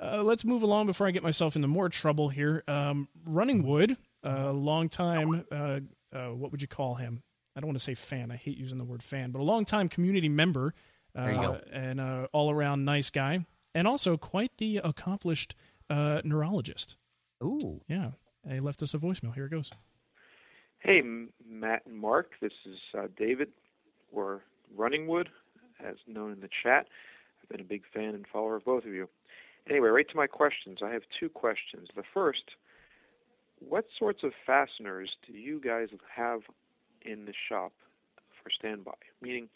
Uh, let's move along before I get myself into more trouble here. Um, Running Wood, a uh, long time, uh, uh, what would you call him? I don't want to say fan. I hate using the word fan, but a long time community member uh, and uh, all around nice guy, and also quite the accomplished uh, neurologist. Ooh, yeah. He left us a voicemail. Here it goes. Hey, Matt and Mark. This is uh, David, or Running Wood, as known in the chat. I've been a big fan and follower of both of you. Anyway, right to my questions. I have two questions. The first, what sorts of fasteners do you guys have in the shop for standby? Meaning,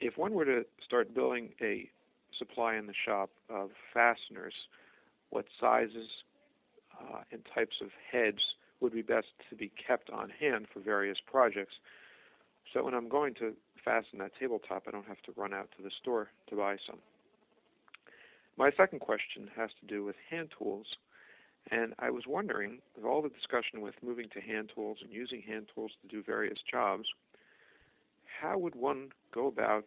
if one were to start building a supply in the shop of fasteners, what sizes uh, and types of heads would be best to be kept on hand for various projects? So when I'm going to fasten that tabletop, I don't have to run out to the store to buy some. My second question has to do with hand tools. And I was wondering, with all the discussion with moving to hand tools and using hand tools to do various jobs, how would one go about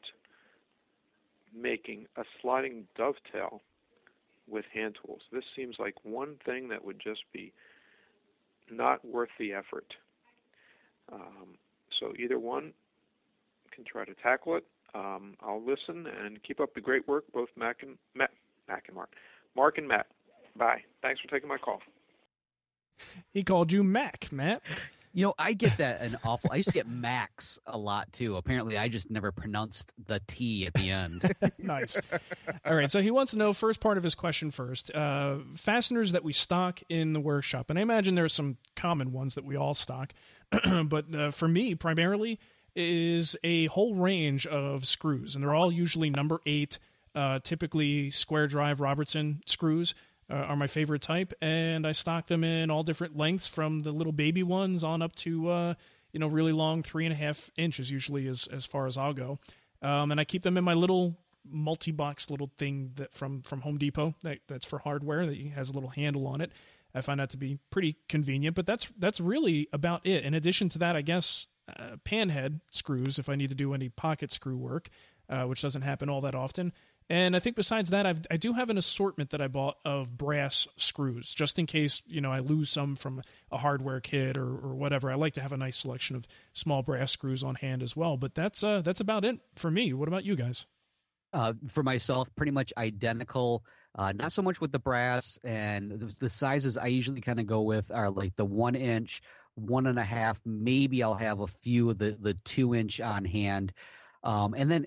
making a sliding dovetail with hand tools? This seems like one thing that would just be not worth the effort. Um, so either one can try to tackle it. Um, I'll listen and keep up the great work, both Mac and Matt, Mac and Mark, Mark and Matt. Bye. Thanks for taking my call. He called you Mac, Matt. You know, I get that an awful. I used to get Max a lot too. Apparently, I just never pronounced the T at the end. nice. All right. So he wants to know first part of his question first. Uh, fasteners that we stock in the workshop, and I imagine there are some common ones that we all stock, but uh, for me, primarily is a whole range of screws, and they're all usually number eight, uh, typically square drive Robertson screws uh, are my favorite type, and I stock them in all different lengths, from the little baby ones on up to uh, you know really long, three and a half inches, usually as as far as I'll go. Um, and I keep them in my little multi-box little thing that from from Home Depot that that's for hardware that has a little handle on it. I find that to be pretty convenient, but that's that's really about it. In addition to that, I guess uh, panhead screws if I need to do any pocket screw work, uh, which doesn't happen all that often. And I think besides that, I've, I do have an assortment that I bought of brass screws, just in case you know I lose some from a hardware kit or, or whatever. I like to have a nice selection of small brass screws on hand as well. But that's uh, that's about it for me. What about you guys? Uh, for myself, pretty much identical. Uh, not so much with the brass and the, the sizes I usually kind of go with are like the one inch, one and a half. Maybe I'll have a few of the the two inch on hand, um, and then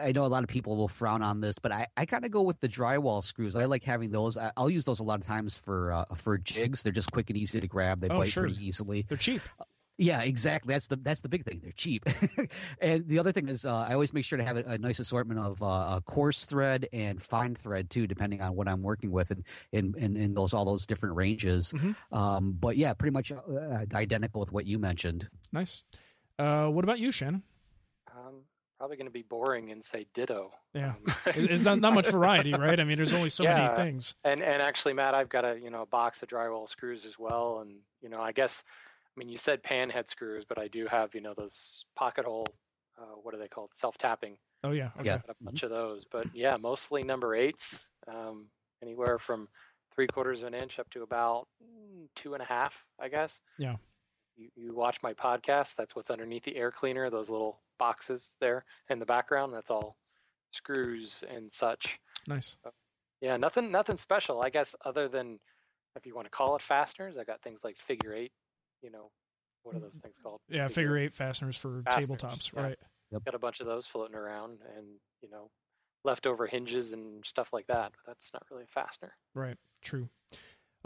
I know a lot of people will frown on this, but I, I kind of go with the drywall screws. I like having those. I, will use those a lot of times for uh, for jigs. They're just quick and easy to grab. They oh, bite sure. pretty easily. They're cheap. Uh, yeah, exactly. That's the that's the big thing. They're cheap. and the other thing is, uh, I always make sure to have a, a nice assortment of uh, coarse thread and fine thread too, depending on what I'm working with, and in in, in those all those different ranges. Mm-hmm. Um, but yeah, pretty much uh, identical with what you mentioned. Nice. Uh, what about you, Shannon? Probably going to be boring and say ditto. Yeah, um, it's not, not much variety, right? I mean, there's only so yeah, many things. And and actually, Matt, I've got a you know a box of drywall screws as well, and you know I guess I mean you said pan head screws, but I do have you know those pocket hole. Uh, what are they called? Self tapping. Oh yeah, okay. yeah. a bunch of those, but yeah, mostly number eights. Um, anywhere from three quarters of an inch up to about two and a half, I guess. Yeah. You, you watch my podcast. That's what's underneath the air cleaner. Those little boxes there in the background. That's all screws and such. Nice. So, yeah, nothing nothing special, I guess, other than if you want to call it fasteners. I got things like figure eight. You know, what are those mm-hmm. things called? Yeah, figure, figure eight fasteners for fasteners, tabletops, yeah. right? Yep. Got a bunch of those floating around, and you know, leftover hinges and stuff like that. But that's not really a fastener. Right. True.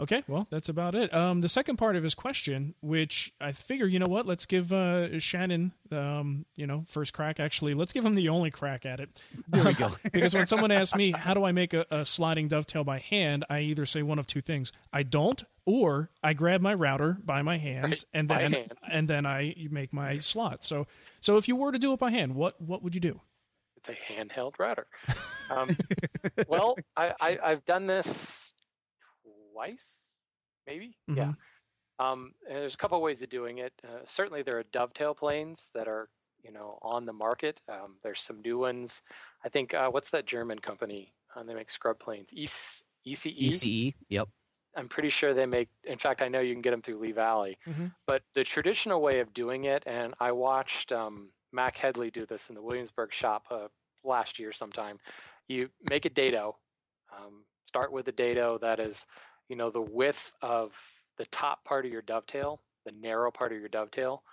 Okay, well, that's about it. Um, the second part of his question, which I figure, you know what, let's give uh, Shannon, um, you know, first crack. Actually, let's give him the only crack at it. There we go. because when someone asks me, how do I make a, a, sliding dovetail by hand, I either say one of two things: I don't, or I grab my router by my hands right, and then hand. and then I make my slot. So, so if you were to do it by hand, what what would you do? It's a handheld router. Um, well, I, I I've done this twice, maybe. Mm-hmm. Yeah. Um, and there's a couple ways of doing it. Uh, certainly, there are dovetail planes that are you know on the market. Um, there's some new ones. I think uh, what's that German company? Uh, they make scrub planes. ECE. ECE. Yep. I'm pretty sure they make. In fact, I know you can get them through Lee Valley. Mm-hmm. But the traditional way of doing it, and I watched um, Mack Headley do this in the Williamsburg shop uh, last year sometime. You make a dado. Um, start with a dado that is, you know, the width of the top part of your dovetail, the narrow part of your dovetail,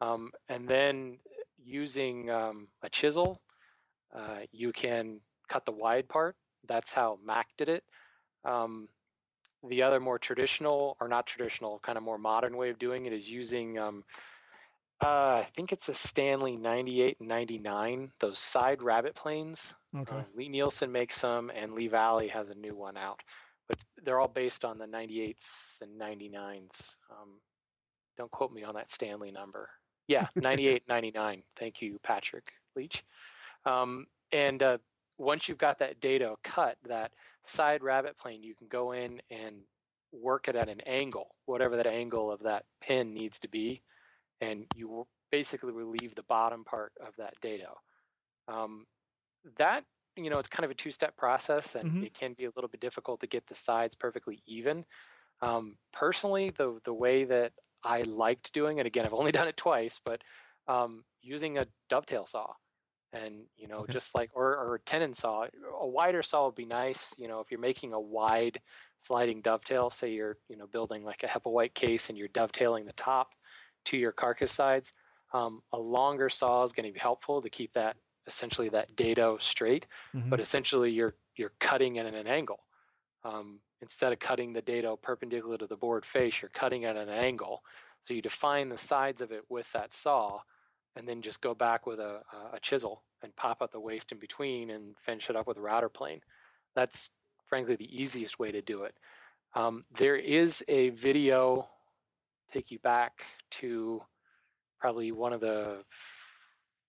um, and then using um, a chisel, uh, you can cut the wide part. That's how Mack did it. Um, the other more traditional, or not traditional, kind of more modern way of doing it is using, um, uh, I think it's a Stanley 98 and 99, those side rabbit planes. Okay. Uh, Lie-Nielsen makes some, and Lee Valley has a new one out. But they're all based on the 98s and 99s. Um, don't quote me on that Stanley number. Yeah, 98, 99. Thank you, Patrick Leach. Um, and uh, once you've got that dado cut, that side rabbit plane, you can go in and work it at an angle, whatever that angle of that pin needs to be, and you basically relieve the bottom part of that dado. Um, that you know, it's kind of a two-step process, and Mhm. it can be a little bit difficult to get the sides perfectly even. Um, personally, the the way that I liked doing it, again, I've only done it twice, but um, using a dovetail saw, and you know, Okay. just like or or a tenon saw, a wider saw would be nice. You know, if you're making a wide sliding dovetail, say you're you know building like a Hepplewhite case and you're dovetailing the top to your carcass sides, um, a longer saw is going to be helpful to keep that essentially that dado straight. Mhm. But essentially, you're you're cutting it at an angle. Um, instead of cutting the dado perpendicular to the board face, you're cutting it at an angle. So you define the sides of it with that saw, and then just go back with a, a chisel and pop out the waste in between and finish it up with a router plane. That's frankly the easiest way to do it. Um, there is a video take you back to probably one of the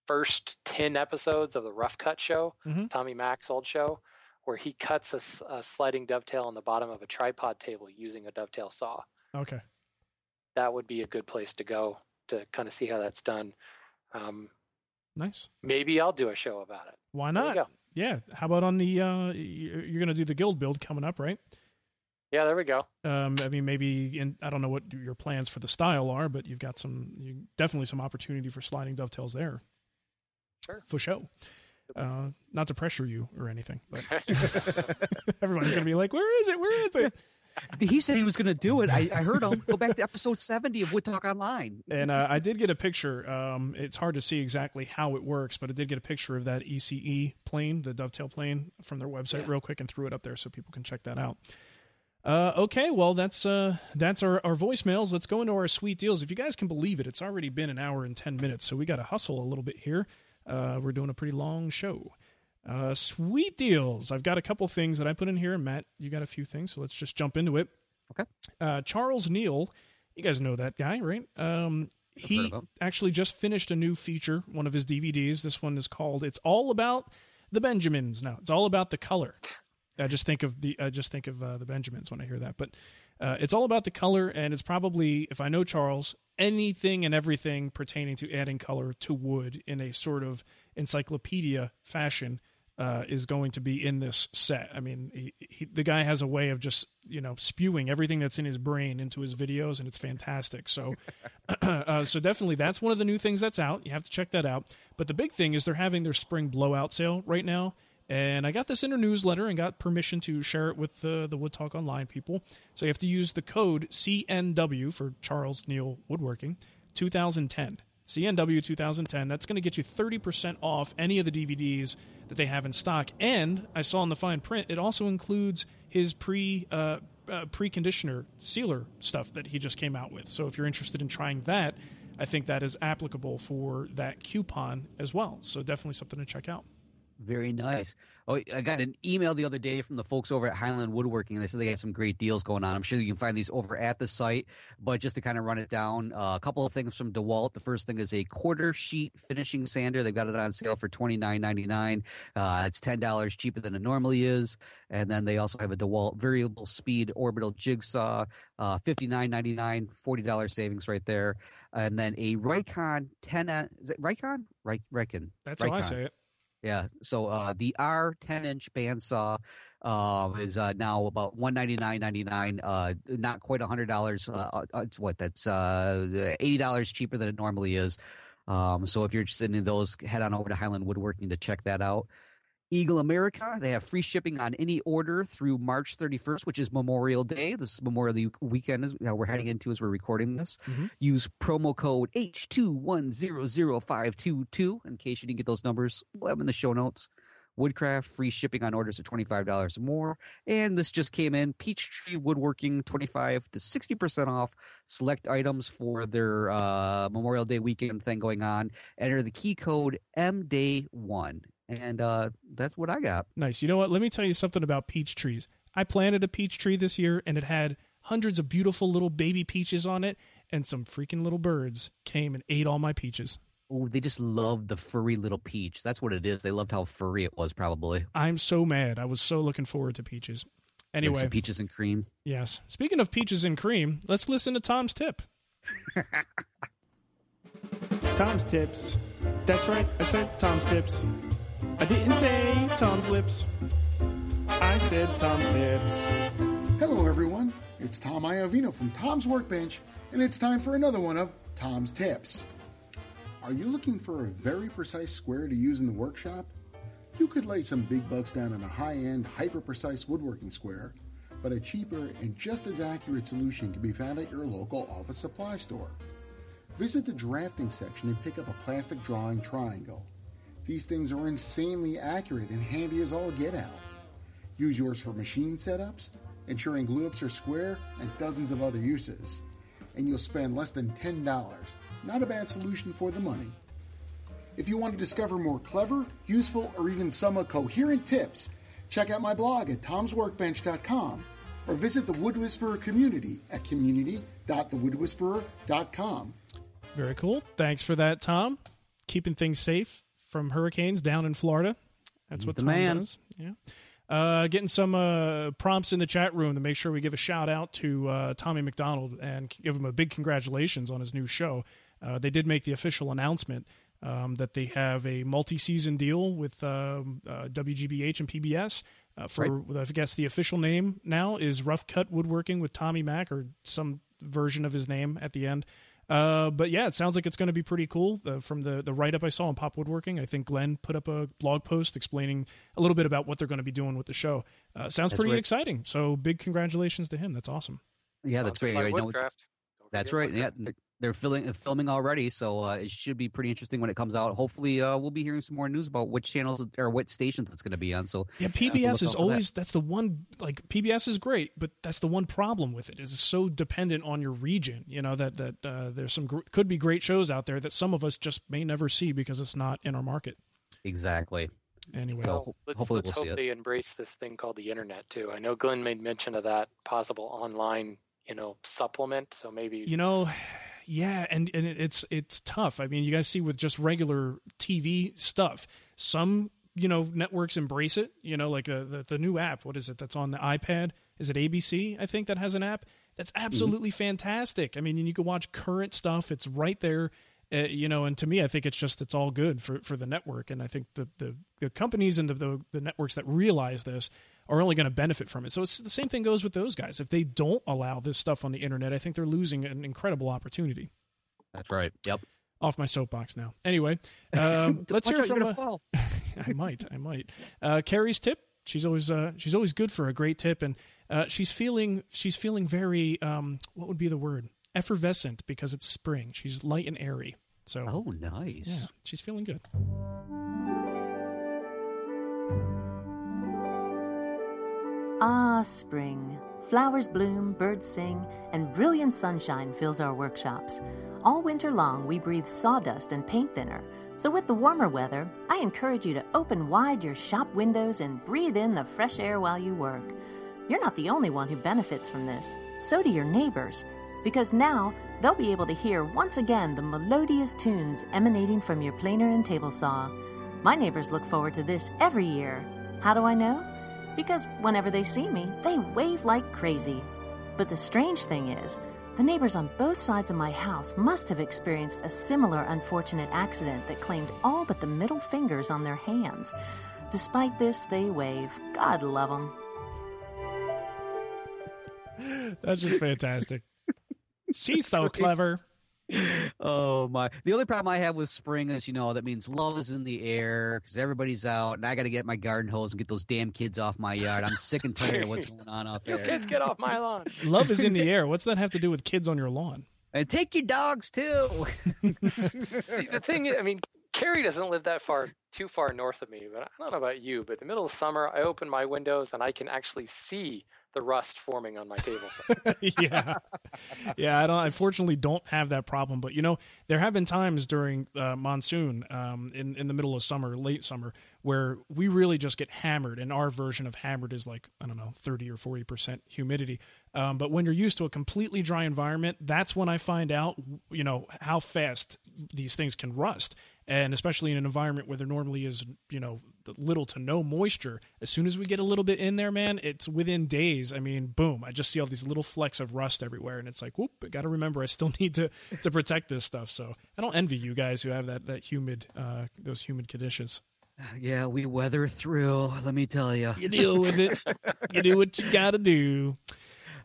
first 10 episodes of the Rough Cut show, Mhm. Tommy Mac's old show, where he cuts a sliding dovetail on the bottom of a tripod table using a dovetail saw. Okay. That would be a good place to go to kind of see how that's done. Um, Nice. maybe I'll do a show about it. Why not? Yeah. How about on the? Uh, you're going to do the guild build coming up, right? Yeah, there we go. Um, I mean, maybe in, I don't know what your plans for the style are, but you've got some, you, definitely some opportunity for sliding dovetails there. Sure. For show. Uh, not to pressure you or anything, but everybody's gonna be like, "Where is it? Where is it?" He said he was going to do it. I, I heard him. Go back to episode 70 of Wood Talk Online. And uh, I did get a picture. Um, it's hard to see exactly how it works, but I did get a picture of that ECE plane, the dovetail plane, from their website Yeah. real quick, and threw it up there so people can check that out. Uh, okay, well that's uh, that's our, our voicemails. Let's go into our sweet deals. If you guys can believe it, it's already been an hour and ten minutes, so we got to hustle a little bit here. Uh, we're doing a pretty long show. Uh, sweet deals. I've got a couple things that I put in here. Matt, you got a few things, so let's just jump into it. Okay. Uh, Charles Neil, you guys know that guy, right? Um, he actually just finished a new feature, one of his DVDs. This one is called "It's All About the Benjamins." Now, it's all about the color. I just think of the I just think of uh, the Benjamins when I hear that, but uh, it's all about the color, and it's probably, if I know Charles, anything and everything pertaining to adding color to wood in a sort of encyclopedia fashion uh, is going to be in this set. I mean, he, he, the guy has a way of just you know spewing everything that's in his brain into his videos, and it's fantastic. So, uh, so definitely that's one of the new things that's out. You have to check that out. But the big thing is they're having their spring blowout sale right now. And I got this in a newsletter and got permission to share it with uh, the Wood Talk Online people. So you have to use the code CNW for Charles Neil Woodworking 2010. CNW 2010. That's going to get you 30% off any of the DVDs that they have in stock. And I saw in the fine print, it also includes his pre uh, uh, preconditioner sealer stuff that he just came out with. So if you're interested in trying that, I think that is applicable for that coupon as well. So definitely something to check out. Very nice. Oh, I got an email the other day from the folks over at Highland Woodworking. They said they had some great deals going on. I'm sure you can find these over at the site. But just to kind of run it down, uh, a couple of things from DeWalt. The first thing is a quarter sheet finishing sander. They've got it on sale for twenty nine ninety nine. Uh, it's ten dollars cheaper than it normally is. And then they also have a DeWalt variable speed orbital jigsaw, uh, fifty nine ninety nine, forty dollars savings right there. And then a Raycon ten. Is it Raycon? Ray, Raycon. That's how I say it. Yeah. So uh, the R 10 inch bandsaw uh, is uh, now about one ninety nine ninety nine. Uh, not quite hundred dollars. Uh, uh, it's what that's uh, eighty dollars cheaper than it normally is. Um, so if you're interested in those, head on over to Highland Woodworking to check that out. Eagle America, they have free shipping on any order through March 31st, which is Memorial Day. This is Memorial Day weekend is we're heading into as we're recording this. Mm-hmm. Use promo code H21000522 in case you didn't get those numbers. We'll have them in the show notes. Woodcraft, free shipping on orders of $25 or more. And this just came in. Peachtree Woodworking, 25 to 60% off select items for their uh, Memorial Day weekend thing going on. Enter the key code MDAY1. And uh, that's what I got. Nice. You know what? Let me tell you something about peach trees. I planted a peach tree this year and it had hundreds of beautiful little baby peaches on it, and some freaking little birds came and ate all my peaches. Oh, they just loved the furry little peach. That's what it is. They loved how furry it was, probably. I'm so mad. I was so looking forward to peaches. Like Anyway, some peaches and cream. yes. Speaking of peaches and cream, let's listen to Tom's tip. Tom's tips. That's right, I said Tom's tips. I didn't say Tom's lips. I said Tom's tips. Hello, everyone. It's Tom Iovino from Tom's Workbench, and it's time for another one of Tom's Tips. Are you looking for a very precise square to use in the workshop? You could lay some big bucks down on a high end, hyper precise woodworking square, but a cheaper and just as accurate solution can be found at your local office supply store. Visit the drafting section and pick up a plastic drawing triangle. These things are insanely accurate and handy as all get out. Use yours for machine setups, ensuring glue ups are square, and dozens of other uses. And you'll spend less than $10. Not a bad solution for the money. If you want to discover more clever, useful, or even somewhat coherent tips, check out my blog at tomsworkbench.com or visit the Wood Whisperer community at community.thewoodwhisperer.com. Very cool. Thanks for that, Tom. Keeping things safe from hurricanes down in Florida. That's He's what the Tom man. does. Yeah. Uh, getting some uh, prompts in the chat room to make sure we give a shout out to uh, Tommy MacDonald and give him a big congratulations on his new show. Uh, they did make the official announcement um, that they have a multi-season deal with um, uh, WGBH and PBS. Uh, for I guess the official name now is Rough Cut Woodworking with Tommy Mac or some version of his name at the end. Uh, but yeah, it sounds like it's going to be pretty cool. Uh, from the the write up I saw on Pop Woodworking, I think Glenn put up a blog post explaining a little bit about what they're going to be doing with the show. Uh, sounds That's pretty right. exciting. So big congratulations to him. That's awesome. Yeah, that's great. Like I know- Woodcraft. That's right. Yeah, they're, they're filming filming already, so uh, it should be pretty interesting when it comes out. Hopefully, uh, we'll be hearing some more news about which channels or what stations it's going to be on. So Yeah, PBS is for that. always that's the one like PBS is great, but that's the one problem with it is it's so dependent on your region. You know that that uh, there's some gr- could be great shows out there that some of us just may never see because it's not in our market. exactly. Anyway, So Well, let's, hopefully let's we'll see hope it. they embrace this thing called the internet too. I know Glenn made mention of that possible online, you know, supplement. So maybe you know yeah and, and it's it's tough. I mean you guys see with just regular tv stuff some you know networks embrace it you know like uh, the, the new app what is it that's on the ipad? Is it abc i think that has an app? That's absolutely fantastic. I mean you can watch current stuff it's right there uh, you know and to me i think it's just it's all good for for the network and i think the the, the companies and the, the the networks that realize this are only going to benefit from it. So it's the same thing goes with those guys. If they don't allow this stuff on the internet i think they're losing an incredible opportunity. That's right. Yep. off my soapbox now. Anyway um, let's hear from uh, fall. i might i might. Uh, Kari's tip she's always uh, she's always good for a great tip and uh, she's feeling she's feeling very um, what would be the word? Effervescent because it's spring. She's light and airy. So Oh, nice. yeah she's feeling good Ah, spring. Flowers bloom, birds sing, and brilliant sunshine fills our workshops. All winter long, we breathe sawdust and paint thinner. So, with the warmer weather, I encourage you to open wide your shop windows and breathe in the fresh air while you work. You're not the only one who benefits from this, so do your neighbors, because now they'll be able to hear once again the melodious tunes emanating from your planer and table saw. My neighbors look forward to this every year. How do I know? Because whenever they see me, they wave like crazy. But the strange thing is, The neighbors on both sides of my house must have experienced a similar unfortunate accident that claimed all but the middle fingers on their hands. Despite this, they wave. God love them. That's just fantastic. She's so clever. Oh my! The only problem I have with spring is, you know, that means love is in the air because everybody's out, and I got to get my garden hose and get those damn kids off my yard. I'm sick and tired of what's going on out You there. kids get off my lawn. Love is in the air. What's that have to do with kids on your lawn? And take your dogs too. See, the thing is, I mean, Kari doesn't live that far, too far north of me, but I don't know about you, but the middle of summer, I open my windows and I can actually see the rust forming on my table. yeah, yeah. I don't. Unfortunately, don't have that problem. But you know, there have been times during uh, monsoon, um, in in the middle of summer, late summer, where we really just get hammered. And our version of hammered is like I don't know, thirty or forty percent humidity. Um, but when you're used to a completely dry environment, that's when I find out, you know, how fast these things can rust. And especially in an environment where there normally is, you know, little to no moisture, as soon as we get a little bit in there, man, it's within days. I mean, boom, I just see all these little flecks of rust everywhere, and it's like, whoop, I got to remember, I still need to to protect this stuff. So I don't envy you guys who have that that humid, uh, those humid conditions. yeah, we weather through. Let me tell you. You deal with it. you do what you got to do.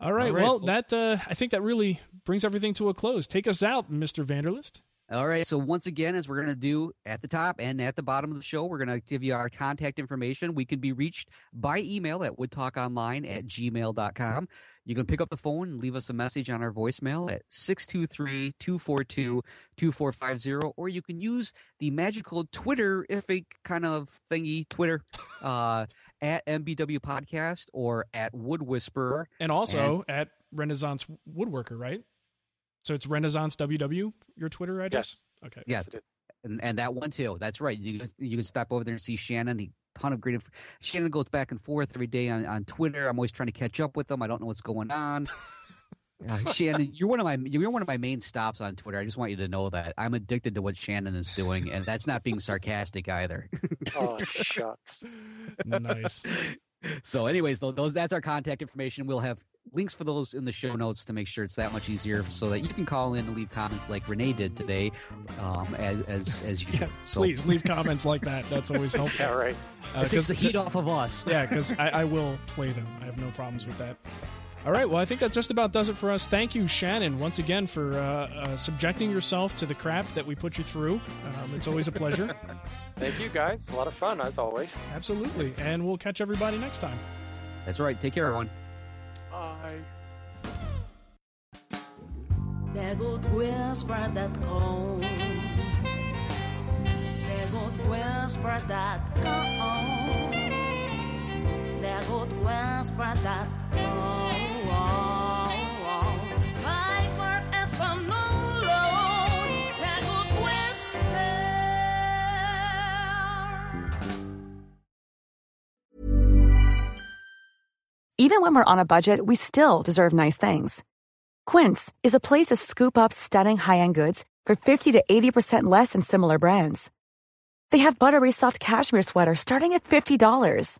All right. All right, well, folks. that uh, I think that really brings everything to a close. Take us out, Mister Vanderlist. All right. So once again, as we're going to do at the top and at the bottom of the show, we're going to give you our contact information. We can be reached by email at woodtalkonline at gmail.com. You can pick up the phone and leave us a message on our voicemail at 623-242-2450, or you can use the magical Twitterrific kind of thingy, Twitter, uh, at MBW Podcast or at Wood Whisperer. And also at Renaissance Woodworker, right? So it's Renaissance WW, your Twitter address? Yes. Okay. Yeah, and, and that one too. That's right. You can, you can stop over there and see Shannon. He ton of great. Inf- Shannon goes back and forth every day on, on Twitter. I'm always trying to catch up with him. I don't know what's going on. Uh, Shannon, you're one of my you're one of my main stops on Twitter. I just want you to know that I'm addicted to what Shannon is doing, and that's not being sarcastic either. oh, shucks. nice. So, anyways, those that's our contact information. We'll have links for those in the show notes to make sure it's that much easier, so that you can call in and leave comments like Renee did today, um, as as as usual. so, Please leave comments like that. That's always helpful. Yeah, right. Uh, It takes 'cause- the heat off of us. Yeah, because I, I will play them. I have no problems with that. All right, well, I think that just about does it for us. Thank you, Shannon, once again for uh, uh, subjecting yourself to the crap that we put you through. Um, it's always a pleasure. Thank you, guys. A lot of fun, as always. Absolutely. And we'll catch everybody next time. That's right. Take care, everyone. Bye. There goes whisper that cold. There goes whisper that cold. There goes whisper that. Viper Espanolo. There goes whisper. Even when we're on a budget, we still deserve nice things. Quince is a place to scoop up stunning high-end goods for 50 to 80% less than similar brands. They have buttery soft cashmere sweaters starting at $50,